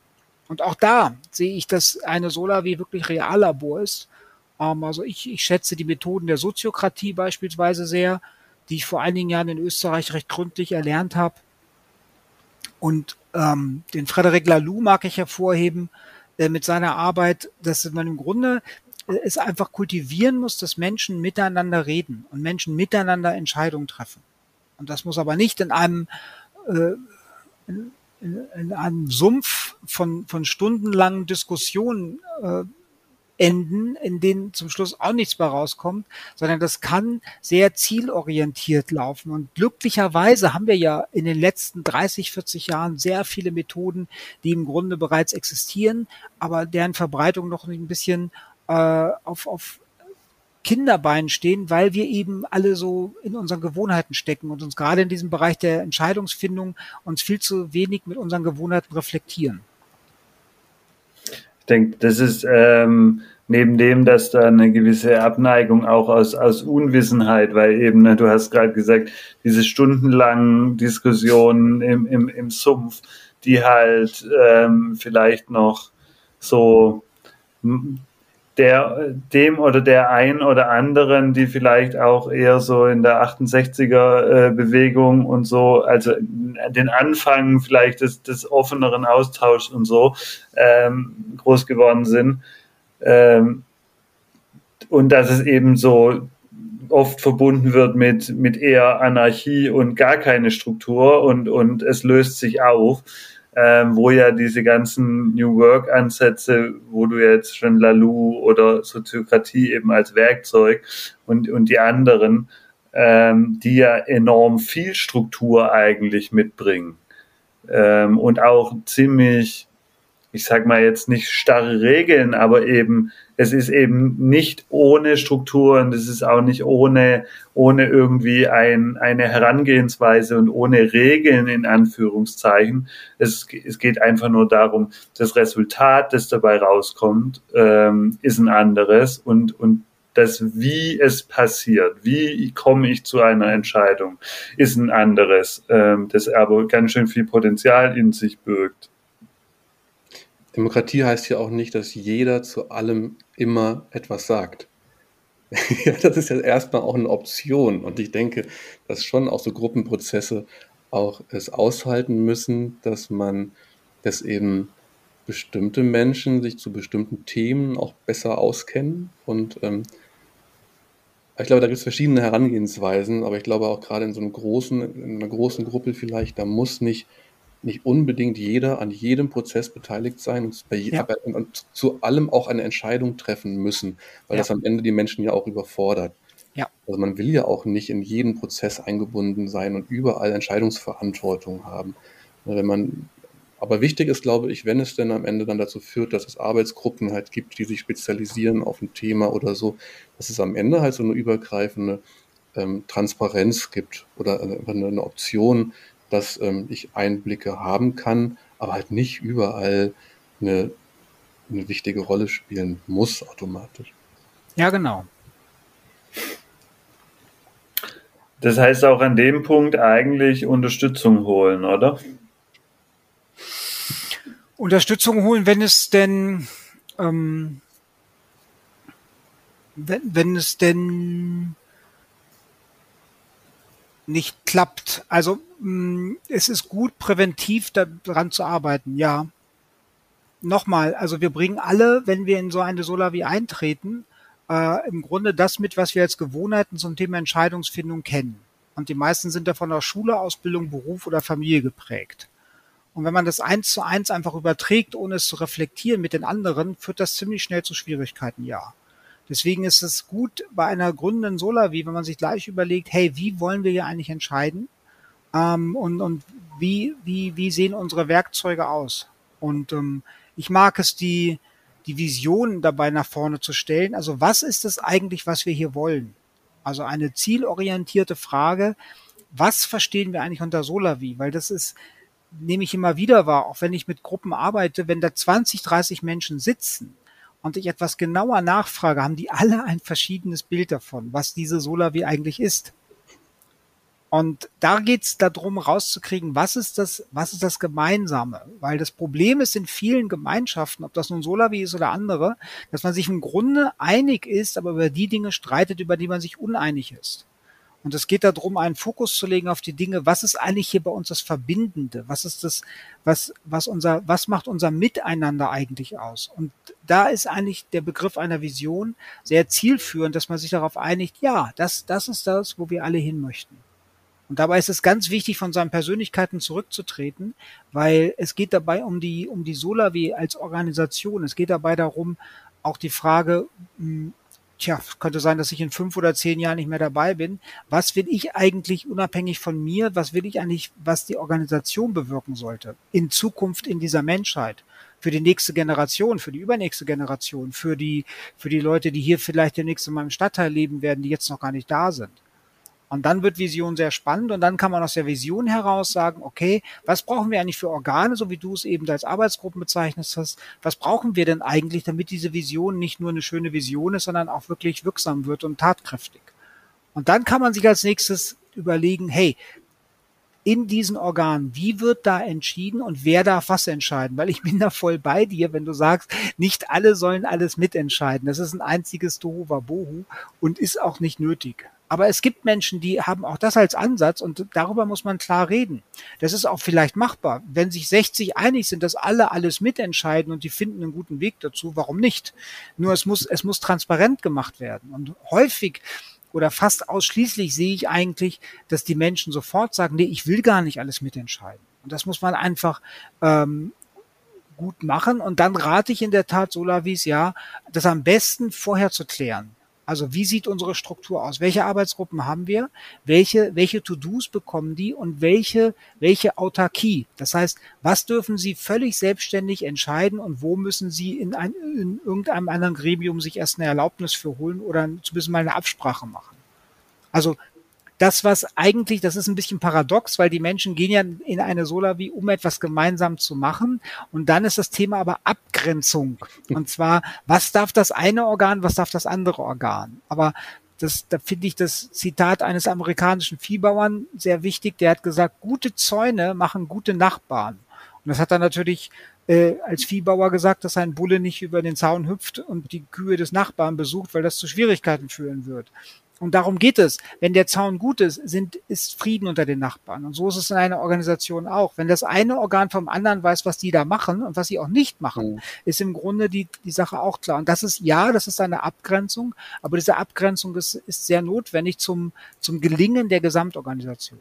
Und auch da sehe ich, dass eine Solavi wirklich Reallabor ist also ich, ich schätze die Methoden der Soziokratie beispielsweise sehr, die ich vor einigen Jahren in Österreich recht gründlich erlernt habe. Und ähm, den Frederic Laloux mag ich hervorheben äh, mit seiner Arbeit, dass man im Grunde äh, es einfach kultivieren muss, dass Menschen miteinander reden und Menschen miteinander Entscheidungen treffen. Und das muss aber nicht in einem äh, in, in einem Sumpf von, von stundenlangen Diskussionen äh, enden, in denen zum Schluss auch nichts mehr rauskommt, sondern das kann sehr zielorientiert laufen. Und glücklicherweise haben wir ja in den letzten 30, 40 Jahren sehr viele Methoden, die im Grunde bereits existieren, aber deren Verbreitung noch ein bisschen äh, auf, auf Kinderbeinen stehen, weil wir eben alle so in unseren Gewohnheiten stecken und uns gerade in diesem Bereich der Entscheidungsfindung uns viel zu wenig mit unseren Gewohnheiten reflektieren. Ich denke, das ist ähm, neben dem, dass da eine gewisse Abneigung auch aus, aus Unwissenheit, weil eben, ne, du hast gerade gesagt, diese stundenlangen Diskussionen im, im, im Sumpf, die halt ähm, vielleicht noch so der, dem oder der ein oder anderen, die vielleicht auch eher so in der 68er äh, Bewegung und so, also den Anfang vielleicht des, des offeneren Austauschs und so ähm, groß geworden sind. Ähm, und dass es eben so oft verbunden wird mit, mit eher Anarchie und gar keine Struktur und, und es löst sich auf ähm, wo ja diese ganzen New Work-Ansätze, wo du jetzt schon Lalou oder Soziokratie eben als Werkzeug und, und die anderen, ähm, die ja enorm viel Struktur eigentlich mitbringen ähm, und auch ziemlich ich sag mal jetzt nicht starre Regeln, aber eben, es ist eben nicht ohne Strukturen, es ist auch nicht ohne, ohne irgendwie ein, eine Herangehensweise und ohne Regeln in Anführungszeichen. Es, es geht einfach nur darum, das Resultat, das dabei rauskommt, ähm, ist ein anderes und, und das, wie es passiert, wie komme ich zu einer Entscheidung, ist ein anderes, ähm, das aber ganz schön viel Potenzial in sich birgt. Demokratie heißt ja auch nicht, dass jeder zu allem immer etwas sagt. ja, das ist ja erstmal auch eine Option. Und ich denke, dass schon auch so Gruppenprozesse auch es aushalten müssen, dass man, dass eben bestimmte Menschen sich zu bestimmten Themen auch besser auskennen. Und ähm, ich glaube, da gibt es verschiedene Herangehensweisen, aber ich glaube auch gerade in so einem großen, in einer großen Gruppe vielleicht, da muss nicht nicht unbedingt jeder an jedem Prozess beteiligt sein und, bei, ja. und, und zu allem auch eine Entscheidung treffen müssen, weil ja. das am Ende die Menschen ja auch überfordert. Ja. Also man will ja auch nicht in jeden Prozess eingebunden sein und überall Entscheidungsverantwortung haben. Wenn man, aber wichtig ist, glaube ich, wenn es denn am Ende dann dazu führt, dass es Arbeitsgruppen halt gibt, die sich spezialisieren auf ein Thema oder so, dass es am Ende halt so eine übergreifende ähm, Transparenz gibt oder eine, eine Option, dass ähm, ich Einblicke haben kann, aber halt nicht überall eine, eine wichtige Rolle spielen muss automatisch. Ja, genau. Das heißt auch an dem Punkt eigentlich Unterstützung holen, oder? Unterstützung holen, wenn es denn, ähm, wenn, wenn es denn nicht klappt. Also mh, mm, es ist gut, präventiv daran zu arbeiten, ja. Nochmal, also wir bringen alle, wenn wir in so eine Solavi eintreten, äh, im Grunde das mit, was wir als Gewohnheiten zum Thema Entscheidungsfindung kennen. Und die meisten sind davon aus Schule, Ausbildung, Beruf oder Familie geprägt. Und wenn man das eins zu eins einfach überträgt, ohne es zu reflektieren mit den anderen, führt das ziemlich schnell zu Schwierigkeiten, ja. Deswegen ist es gut bei einer gründenden Solavi, wenn man sich gleich überlegt, hey, wie wollen wir hier eigentlich entscheiden? Ähm, und und wie, wie, wie sehen unsere Werkzeuge aus? Und ähm, ich mag es, die, die Vision dabei nach vorne zu stellen. Also was ist es eigentlich, was wir hier wollen? Also eine zielorientierte Frage, was verstehen wir eigentlich unter Solavi? Weil das ist, nehme ich immer wieder wahr, auch wenn ich mit Gruppen arbeite, wenn da 20, 30 Menschen sitzen, und ich etwas genauer nachfrage, haben die alle ein verschiedenes Bild davon, was diese Solavi eigentlich ist. Und da geht es darum, rauszukriegen, was ist das, was ist das Gemeinsame? Weil das Problem ist in vielen Gemeinschaften, ob das nun Solavi ist oder andere, dass man sich im Grunde einig ist, aber über die Dinge streitet, über die man sich uneinig ist. Und es geht darum, einen Fokus zu legen auf die Dinge, was ist eigentlich hier bei uns das Verbindende? Was ist das, was, was unser, was macht unser Miteinander eigentlich aus? Und da ist eigentlich der Begriff einer Vision sehr zielführend, dass man sich darauf einigt, ja, das, das ist das, wo wir alle hin möchten. Und dabei ist es ganz wichtig, von seinen Persönlichkeiten zurückzutreten, weil es geht dabei um die, um die Solawi als Organisation. Es geht dabei darum, auch die Frage, hm, tja, könnte sein, dass ich in fünf oder zehn Jahren nicht mehr dabei bin. Was will ich eigentlich unabhängig von mir? Was will ich eigentlich, was die Organisation bewirken sollte? In Zukunft in dieser Menschheit? Für die nächste Generation, für die übernächste Generation, für die, für die Leute, die hier vielleicht demnächst in meinem Stadtteil leben werden, die jetzt noch gar nicht da sind. Und dann wird Vision sehr spannend und dann kann man aus der Vision heraus sagen, okay, was brauchen wir eigentlich für Organe, so wie du es eben als Arbeitsgruppen bezeichnet hast, was brauchen wir denn eigentlich, damit diese Vision nicht nur eine schöne Vision ist, sondern auch wirklich wirksam wird und tatkräftig. Und dann kann man sich als nächstes überlegen, hey, in diesen Organen, wie wird da entschieden und wer darf was entscheiden? Weil ich bin da voll bei dir, wenn du sagst, nicht alle sollen alles mitentscheiden. Das ist ein einziges Tohuwabohu und ist auch nicht nötig. Aber es gibt Menschen, die haben auch das als Ansatz und darüber muss man klar reden. Das ist auch vielleicht machbar. Wenn sich 60 einig sind, dass alle alles mitentscheiden und die finden einen guten Weg dazu, warum nicht? Nur es muss, es muss transparent gemacht werden. Und häufig oder fast ausschließlich sehe ich eigentlich, dass die Menschen sofort sagen, nee, ich will gar nicht alles mitentscheiden. Und das muss man einfach ähm, gut machen. Und dann rate ich in der Tat Solavis, ja, das am besten vorher zu klären. Also wie sieht unsere Struktur aus? Welche Arbeitsgruppen haben wir? Welche, welche To-Dos bekommen die und welche, welche Autarkie? Das heißt, was dürfen sie völlig selbstständig entscheiden und wo müssen sie in, ein, in irgendeinem anderen Gremium sich erst eine Erlaubnis für holen oder zumindest mal eine Absprache machen? Also das, was eigentlich, das ist ein bisschen paradox, weil die Menschen gehen ja in eine Solavi, um etwas gemeinsam zu machen. Und dann ist das Thema aber Abgrenzung. Und zwar, was darf das eine Organ, was darf das andere Organ? Aber das, da finde ich das Zitat eines amerikanischen Viehbauern sehr wichtig. Der hat gesagt, gute Zäune machen gute Nachbarn. Und das hat er natürlich äh, als Viehbauer gesagt, dass ein Bulle nicht über den Zaun hüpft und die Kühe des Nachbarn besucht, weil das zu Schwierigkeiten führen wird. Und darum geht es. Wenn der Zaun gut ist, sind, ist Frieden unter den Nachbarn. Und so ist es in einer Organisation auch. Wenn das eine Organ vom anderen weiß, was die da machen und was sie auch nicht machen, mhm. ist im Grunde die, die Sache auch klar. Und das ist, ja, das ist eine Abgrenzung, aber diese Abgrenzung ist, ist sehr notwendig zum, zum Gelingen der Gesamtorganisation.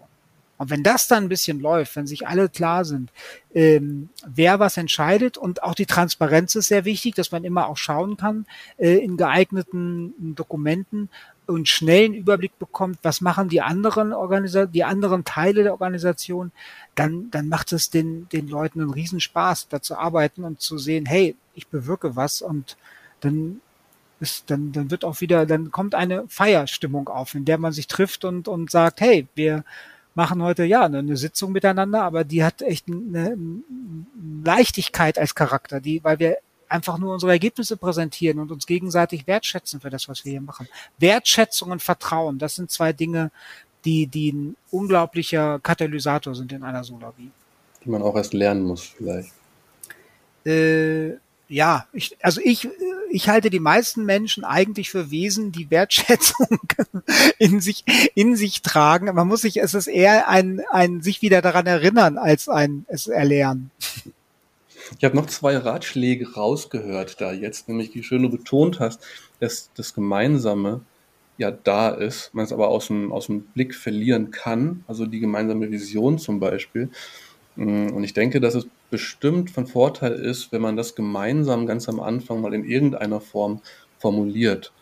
Und wenn das dann ein bisschen läuft, wenn sich alle klar sind, ähm, wer was entscheidet und auch die Transparenz ist sehr wichtig, dass man immer auch schauen kann äh, in geeigneten Dokumenten und schnellen Überblick bekommt, was machen die anderen Organisa die anderen Teile der Organisation, dann, dann macht es den, den Leuten einen Riesenspaß, da zu arbeiten und zu sehen, hey, ich bewirke was und dann ist, dann, dann wird auch wieder, dann kommt eine Feierstimmung auf, in der man sich trifft und, und sagt, hey, wir machen heute ja eine, Sitzung miteinander, aber die hat echt eine, Leichtigkeit als Charakter, die, weil wir einfach nur unsere Ergebnisse präsentieren und uns gegenseitig wertschätzen für das, was wir hier machen. Wertschätzung und Vertrauen, das sind zwei Dinge, die, die ein unglaublicher Katalysator sind in einer Solarie. Die man auch erst lernen muss, vielleicht. Äh, ja, ich, also ich, ich halte die meisten Menschen eigentlich für Wesen, die Wertschätzung in sich, in sich tragen. Man muss sich, es ist eher ein, ein sich wieder daran erinnern, als ein es erlernen. Ich habe noch zwei Ratschläge rausgehört da jetzt, nämlich wie schön du betont hast, dass das Gemeinsame ja da ist, man es aber aus dem, aus dem Blick verlieren kann, also die gemeinsame Vision zum Beispiel. Mm, und ich denke, dass es bestimmt von Vorteil ist, wenn man das gemeinsam ganz am Anfang mal in irgendeiner Form formuliert,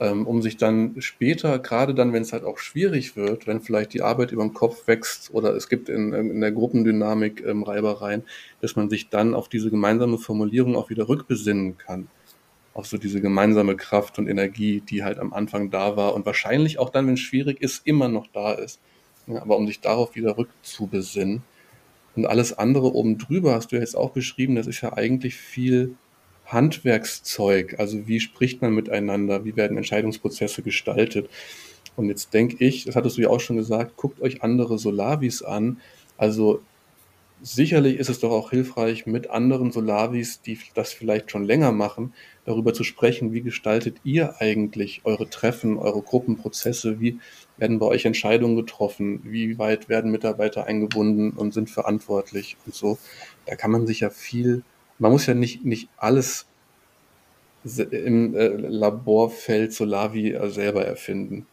ähm, um sich dann später, gerade dann, wenn es halt auch schwierig wird, wenn vielleicht die Arbeit über den Kopf wächst oder es gibt in, in der Gruppendynamik ähm, Reibereien, dass man sich dann auf diese gemeinsame Formulierung auch wieder rückbesinnen kann. Auf so diese gemeinsame Kraft und Energie, die halt am Anfang da war und wahrscheinlich auch dann, wenn es schwierig ist, immer noch da ist. Ja, aber um sich darauf wieder rückzubesinnen, und alles andere oben drüber hast du jetzt auch beschrieben, das ist ja eigentlich viel Handwerkszeug. Also wie spricht man miteinander? Wie werden Entscheidungsprozesse gestaltet? Und jetzt denke ich, das hattest du ja auch schon gesagt, guckt euch andere Solavis an. Also sicherlich ist es doch auch hilfreich, mit anderen Solavis, die das vielleicht schon länger machen, darüber zu sprechen, wie gestaltet ihr eigentlich eure Treffen, eure Gruppenprozesse, wie werden bei euch Entscheidungen getroffen, wie weit werden Mitarbeiter eingebunden und sind verantwortlich und so. Da kann man sich ja viel, man muss ja nicht, nicht alles im äh, Laborfeld Solavi äh, selber erfinden.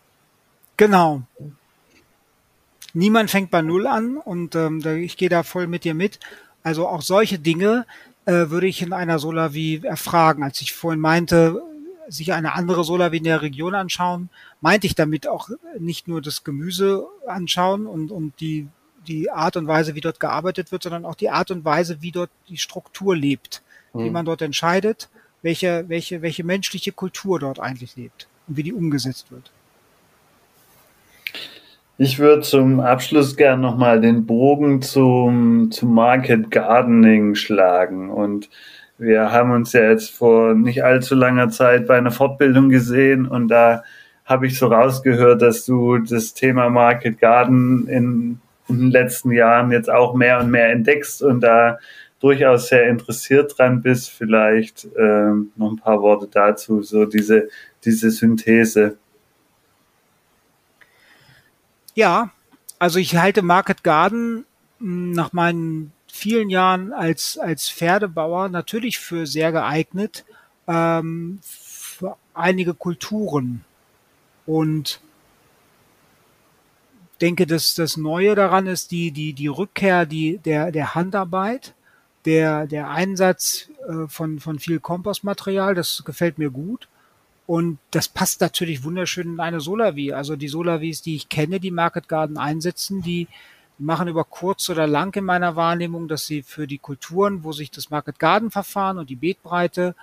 Genau niemand fängt bei Null an und ähm, ich gehe da voll mit dir mit. Also auch solche Dinge äh, würde ich in einer Solavi erfragen. Als ich vorhin meinte, sich eine andere Solavi in der Region anschauen, meinte ich damit auch nicht nur das Gemüse anschauen und, und die, die Art und Weise, wie dort gearbeitet wird, sondern auch die Art und Weise, wie dort die Struktur lebt, mhm. wie man dort entscheidet, welche, welche, welche menschliche Kultur dort eigentlich lebt und wie die umgesetzt wird. Ich würde zum Abschluss gern nochmal den Bogen zum, zum Market Gardening schlagen. Und wir haben uns ja jetzt vor nicht allzu langer Zeit bei einer Fortbildung gesehen und da habe ich so rausgehört, dass du das Thema Market Garden in, in den letzten Jahren jetzt auch mehr und mehr entdeckst und da durchaus sehr interessiert dran bist. Vielleicht ähm, noch ein paar Worte dazu, so diese, diese Synthese. Ja, also ich halte Market Garden hm, nach meinen vielen Jahren als, als Pferdebauer natürlich für sehr geeignet ähm, für einige Kulturen. Und denke, dass das Neue daran ist die, die, die Rückkehr die, der, der Handarbeit, der, der Einsatz äh, von, von viel Kompostmaterial, das gefällt mir gut. Und das passt natürlich wunderschön in eine Solavi. Also die Solavis, die ich kenne, die Market Garden einsetzen, die machen über kurz oder lang in meiner Wahrnehmung, dass sie für die Kulturen, wo sich das Market Garden Verfahren und die Beetbreite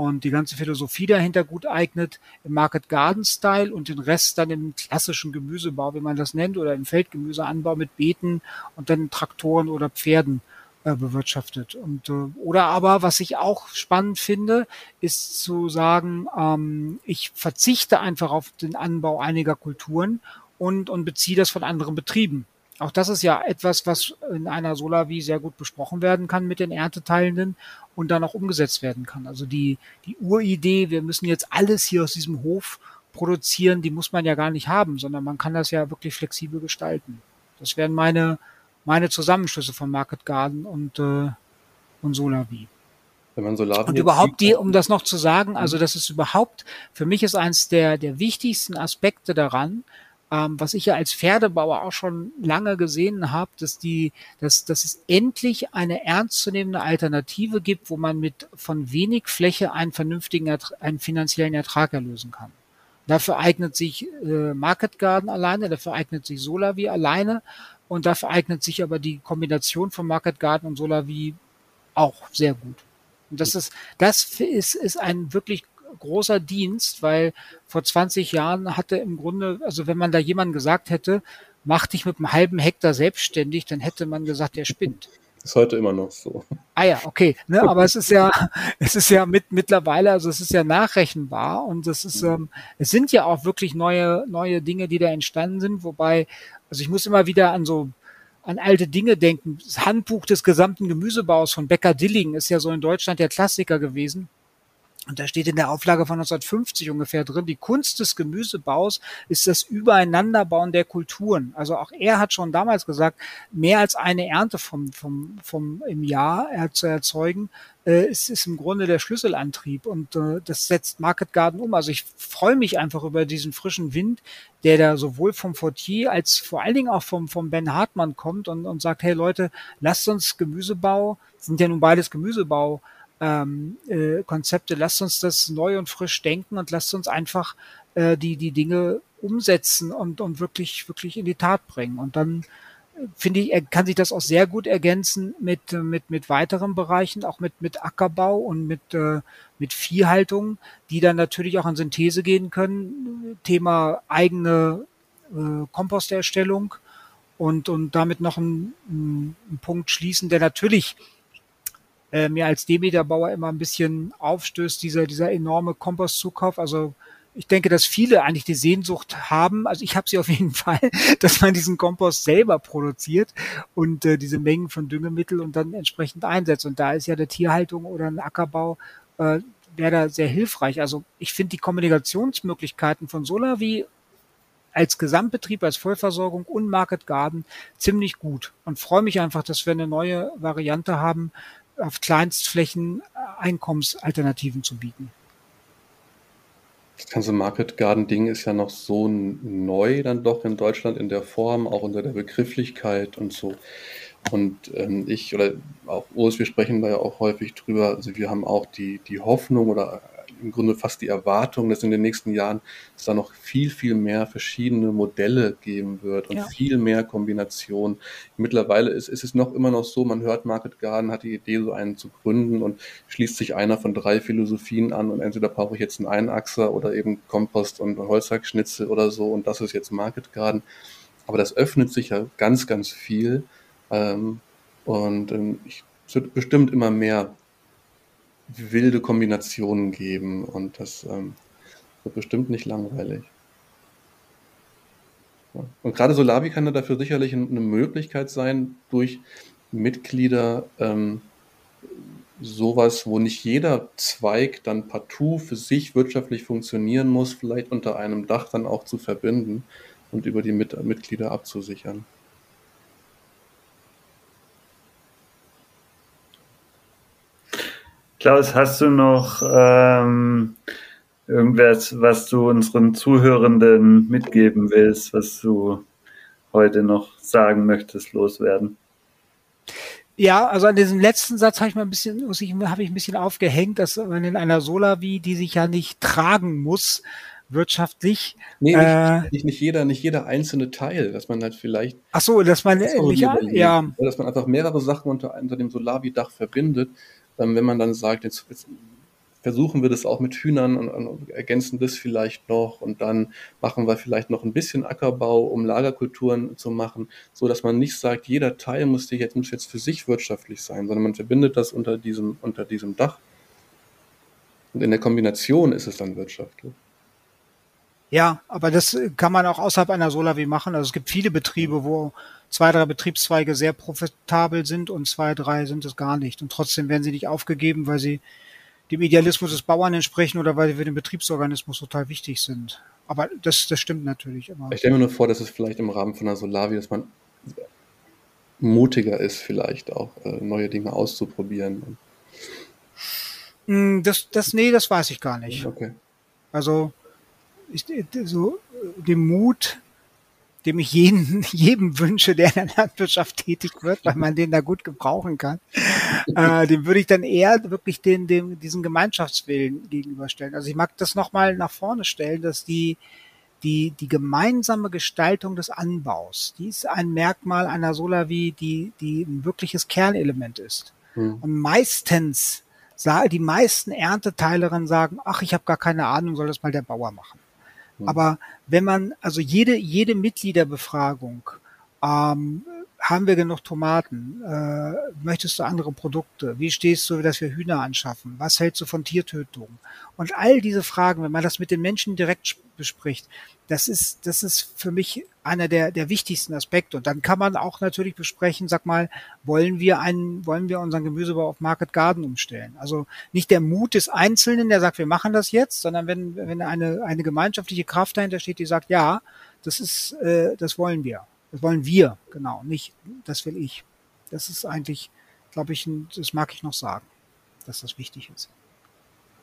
und die ganze Philosophie dahinter gut eignet, im Market Garden Style und den Rest dann im klassischen Gemüsebau, wie man das nennt, oder im Feldgemüseanbau mit Beeten und dann Traktoren oder Pferden äh, bewirtschaftet. Und äh, oder aber, was ich auch spannend finde, ist zu sagen, ähm, ich verzichte einfach auf den Anbau einiger Kulturen und, und beziehe das von anderen Betrieben. Auch das ist ja etwas, was in einer Solavi sehr gut besprochen werden kann mit den Ernteteilenden und dann auch umgesetzt werden kann. Also die, die Uridee, wir müssen jetzt alles hier aus diesem Hof produzieren, die muss man ja gar nicht haben, sondern man kann das ja wirklich flexibel gestalten. Das wären meine, meine Zusammenschlüsse von Market Garden und, äh, und Solavi. Wenn man Solavi und überhaupt die, um das noch zu sagen, also das ist überhaupt, für mich ist eins der, der wichtigsten Aspekte daran, ähm, was ich ja als Pferdebauer auch schon lange gesehen habe, dass die, dass, dass es endlich eine ernstzunehmende Alternative gibt, wo man mit von wenig Fläche einen vernünftigen, einen finanziellen Ertrag erlösen kann. Dafür eignet sich äh, Market Garden alleine, dafür eignet sich Solavi alleine und dafür eignet sich aber die Kombination von Market Garden und Solavi auch sehr gut. Und das ist, das ist, ist ein wirklich großer Dienst, weil vor 20 Jahren hatte im Grunde, also wenn man da jemandem gesagt hätte, mach dich mit einem halben Hektar selbstständig, dann hätte man gesagt, der spinnt. Ist heute immer noch so. Ah ja, okay. Ne, aber es ist ja, es ist ja mit, mittlerweile, also es ist ja nachrechenbar und es ist, ähm, es sind ja auch wirklich neue, neue Dinge, die da entstanden sind, wobei, also ich muss immer wieder an so an alte Dinge denken. Das Handbuch des gesamten Gemüsebaus von Becker Dilling ist ja so in Deutschland der Klassiker gewesen. Und da steht in der Auflage von 1950 ungefähr drin, die Kunst des Gemüsebaus ist das Übereinanderbauen der Kulturen. Also auch er hat schon damals gesagt, mehr als eine Ernte vom, vom, vom im Jahr zu erzeugen, äh, ist, ist im Grunde der Schlüsselantrieb. Und äh, das setzt Market Garden um. Also ich freue mich einfach über diesen frischen Wind, der da sowohl vom Fortier als vor allen Dingen auch vom, vom Ben Hartmann kommt und, und sagt, hey Leute, lasst uns Gemüsebau, sind ja nun beides Gemüsebau, ähm, äh, Konzepte. Lasst uns das neu und frisch denken und lasst uns einfach äh, die, die Dinge umsetzen und, und wirklich, wirklich in die Tat bringen. Und dann äh, finde ich, kann sich das auch sehr gut ergänzen mit, mit, mit weiteren Bereichen, auch mit, mit Ackerbau und mit, äh, mit Viehhaltung, die dann natürlich auch in Synthese gehen können. Thema eigene äh, Komposterstellung und, und damit noch einen, einen Punkt schließen, der natürlich äh, mir als Demeterbauer immer ein bisschen aufstößt, dieser, dieser enorme Kompostzukauf. Also ich denke, dass viele eigentlich die Sehnsucht haben, also ich habe sie auf jeden Fall, dass man diesen Kompost selber produziert und äh, diese Mengen von Düngemittel und dann entsprechend einsetzt. Und da ist ja der Tierhaltung oder ein Ackerbau äh, wäre da sehr hilfreich. Also ich finde die Kommunikationsmöglichkeiten von Solavi als Gesamtbetrieb, als Vollversorgung und Market Garden ziemlich gut und freue mich einfach, dass wir eine neue Variante haben, auf Kleinstflächen äh, Einkommensalternativen zu bieten. Das ganze Market Garden Ding ist ja noch so neu dann doch in Deutschland in der Form, auch unter der Begrifflichkeit und so. Und ähm, ich oder auch Urs, wir sprechen da ja auch häufig drüber. Also wir haben auch die, die Hoffnung oder im Grunde fast die Erwartung, dass in den nächsten Jahren es da noch viel, viel mehr verschiedene Modelle geben wird und ja. viel mehr Kombinationen. Mittlerweile ist, ist es noch immer noch so, man hört Market Garden, hat die Idee, so einen zu gründen und schließt sich einer von drei Philosophien an und entweder brauche ich jetzt einen Einachser oder eben Kompost und Holzhackschnitzel oder so und das ist jetzt Market Garden. Aber das öffnet sich ja ganz, ganz viel. Ähm, und ähm, ich, es wird bestimmt immer mehr wilde Kombinationen geben und das ähm, wird bestimmt nicht langweilig. Ja. Und gerade Solavi kann dafür sicherlich eine Möglichkeit sein, durch Mitglieder ähm, sowas, wo nicht jeder Zweig dann partout für sich wirtschaftlich funktionieren muss, vielleicht unter einem Dach dann auch zu verbinden und über die Mit Mitglieder abzusichern. Klaus, hast du noch ähm, irgendwas, was du unseren Zuhörenden mitgeben willst, was du heute noch sagen möchtest, loswerden? Ja, also an diesem letzten Satz habe ich mal ein bisschen, muss ich, habe ich ein bisschen aufgehängt, dass man in einer Solavi, die sich ja nicht tragen muss, wirtschaftlich. Nee, nicht, äh, nicht, nicht, jeder, nicht jeder einzelne Teil, dass man halt vielleicht. Ach so, dass man das nicht, ja. Dass man einfach mehrere Sachen unter, unter dem Solavi-Dach verbindet ähm, wenn man dann sagt, jetzt, jetzt versuchen wir das auch mit Hühnern und, und, ergänzen das vielleicht noch und dann machen wir vielleicht noch ein bisschen Ackerbau, um Lagerkulturen zu machen, so dass man nicht sagt, jeder Teil muss jetzt, muss jetzt für sich wirtschaftlich sein, sondern man verbindet das unter diesem, unter diesem Dach. Und in der Kombination ist es dann wirtschaftlich. Ja, aber das kann man auch außerhalb einer Solavi machen. Also es gibt viele Betriebe, wo zwei, drei Betriebszweige sehr profitabel sind und zwei, drei sind es gar nicht. Und trotzdem werden sie nicht aufgegeben, weil sie dem Idealismus des Bauern entsprechen oder weil sie für den Betriebsorganismus total wichtig sind. Aber das, das stimmt natürlich immer. Ich stelle mir nur vor, dass es vielleicht im Rahmen von einer Solavi, dass man mutiger ist, vielleicht auch äh, neue Dinge auszuprobieren. Hm, das, das, nee, das weiß ich gar nicht. Okay. Also, ich, so, den Mut, dem ich jeden, jedem wünsche, der in der Landwirtschaft tätig wird, weil man den da gut gebrauchen kann, äh, dem würde ich dann eher wirklich den, dem, diesen Gemeinschaftswillen gegenüberstellen. Also ich mag das nochmal nach vorne stellen, dass die, die, die gemeinsame Gestaltung des Anbaus, die ist ein Merkmal einer Solavi, die, die ein wirkliches Kernelement ist. Mhm. Und meistens, die meisten Ernteteilerinnen sagen, ach, ich habe gar keine Ahnung, soll das mal der Bauer machen. Aber wenn man, also jede, jede Mitgliederbefragung, ähm, haben wir genug Tomaten? Äh, möchtest du andere Produkte? Wie stehst du, dass wir Hühner anschaffen? Was hältst du von Tiertötung? Und all diese Fragen, wenn man das mit den Menschen direkt bespricht, das ist, das ist für mich einer der, der wichtigsten Aspekte. Und dann kann man auch natürlich besprechen, sag mal, wollen wir einen, wollen wir unseren Gemüsebau auf Market Garden umstellen? Also nicht der Mut des Einzelnen, der sagt, wir machen das jetzt, sondern wenn, wenn eine, eine gemeinschaftliche Kraft dahinter steht, die sagt, ja, das ist, äh, das wollen wir. Das wollen wir, genau, nicht, das will ich. Das ist eigentlich, glaube ich, das mag ich noch sagen, dass das wichtig ist.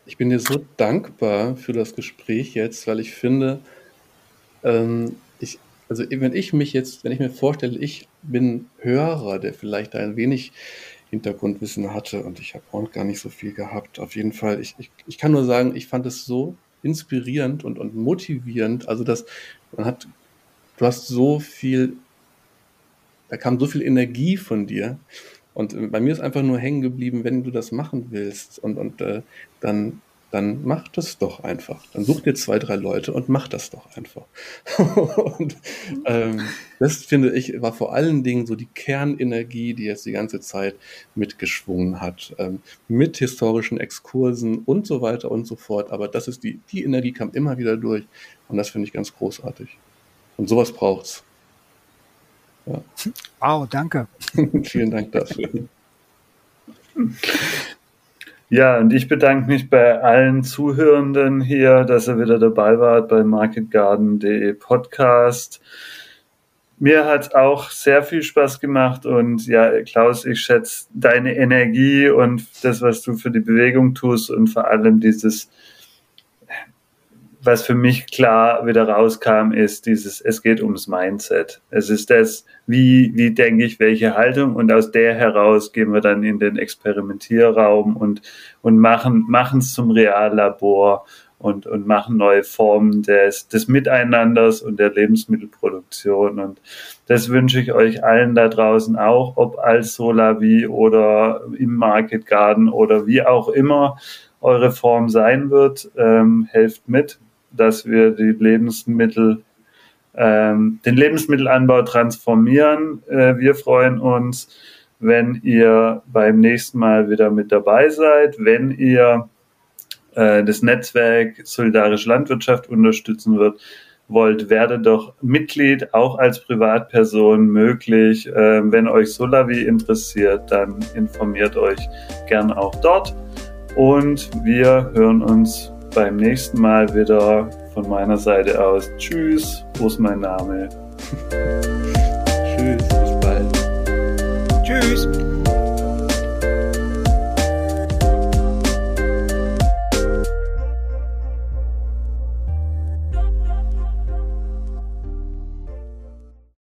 Ich bin dir so dankbar für das Gespräch jetzt, weil ich finde, ähm, ich, also wenn ich mich jetzt, wenn ich mir vorstelle, ich bin Hörer, der vielleicht ein wenig Hintergrundwissen hatte und ich habe auch gar nicht so viel gehabt. Auf jeden Fall, ich, ich, ich kann nur sagen, ich fand es so inspirierend und, und motivierend. Also, dass man hat du hast so viel, da kam so viel Energie von dir. Und bei mir ist einfach nur hängen geblieben, wenn du das machen willst und, und äh, dann, dann mach das doch einfach. Dann such dir zwei, drei Leute und mach das doch einfach. und ähm, das finde ich war vor allen Dingen so die Kernenergie, die jetzt die ganze Zeit mitgeschwungen hat, ähm, mit historischen Exkursen und so weiter und so fort. Aber das ist die, die Energie kam immer wieder durch und das finde ich ganz großartig. Und sowas braucht's. Ja. Wow, danke. Vielen Dank dafür. Ja, und ich bedanke mich bei allen Zuhörenden hier, dass ihr wieder dabei wart beim marketgarden.de Podcast. Mir hat auch sehr viel Spaß gemacht und ja, Klaus, ich schätze deine Energie und das, was du für die Bewegung tust und vor allem dieses was für mich klar wieder rauskam, ist dieses, es geht ums Mindset. Es ist das, wie, wie denke ich, welche Haltung und aus der heraus gehen wir dann in den Experimentierraum und, und machen, es zum Reallabor und, und machen neue Formen des, des Miteinanders und der Lebensmittelproduktion. Und das wünsche ich euch allen da draußen auch, ob als Solavi oder im Market Garden oder wie auch immer eure Form sein wird. Ähm, helft mit, dass wir die Lebensmittel, ähm, den Lebensmittelanbau transformieren. Äh, wir freuen uns, wenn ihr beim nächsten Mal wieder mit dabei seid, wenn ihr äh, das Netzwerk Solidarische Landwirtschaft unterstützen wird, wollt, werdet doch Mitglied, auch als Privatperson möglich. Äh, wenn euch Solavi interessiert, dann informiert euch gern auch dort. Und wir hören uns beim nächsten Mal wieder von meiner Seite aus. Tschüss, wo ist mein Name? Tschüss, bis bald. Tschüss.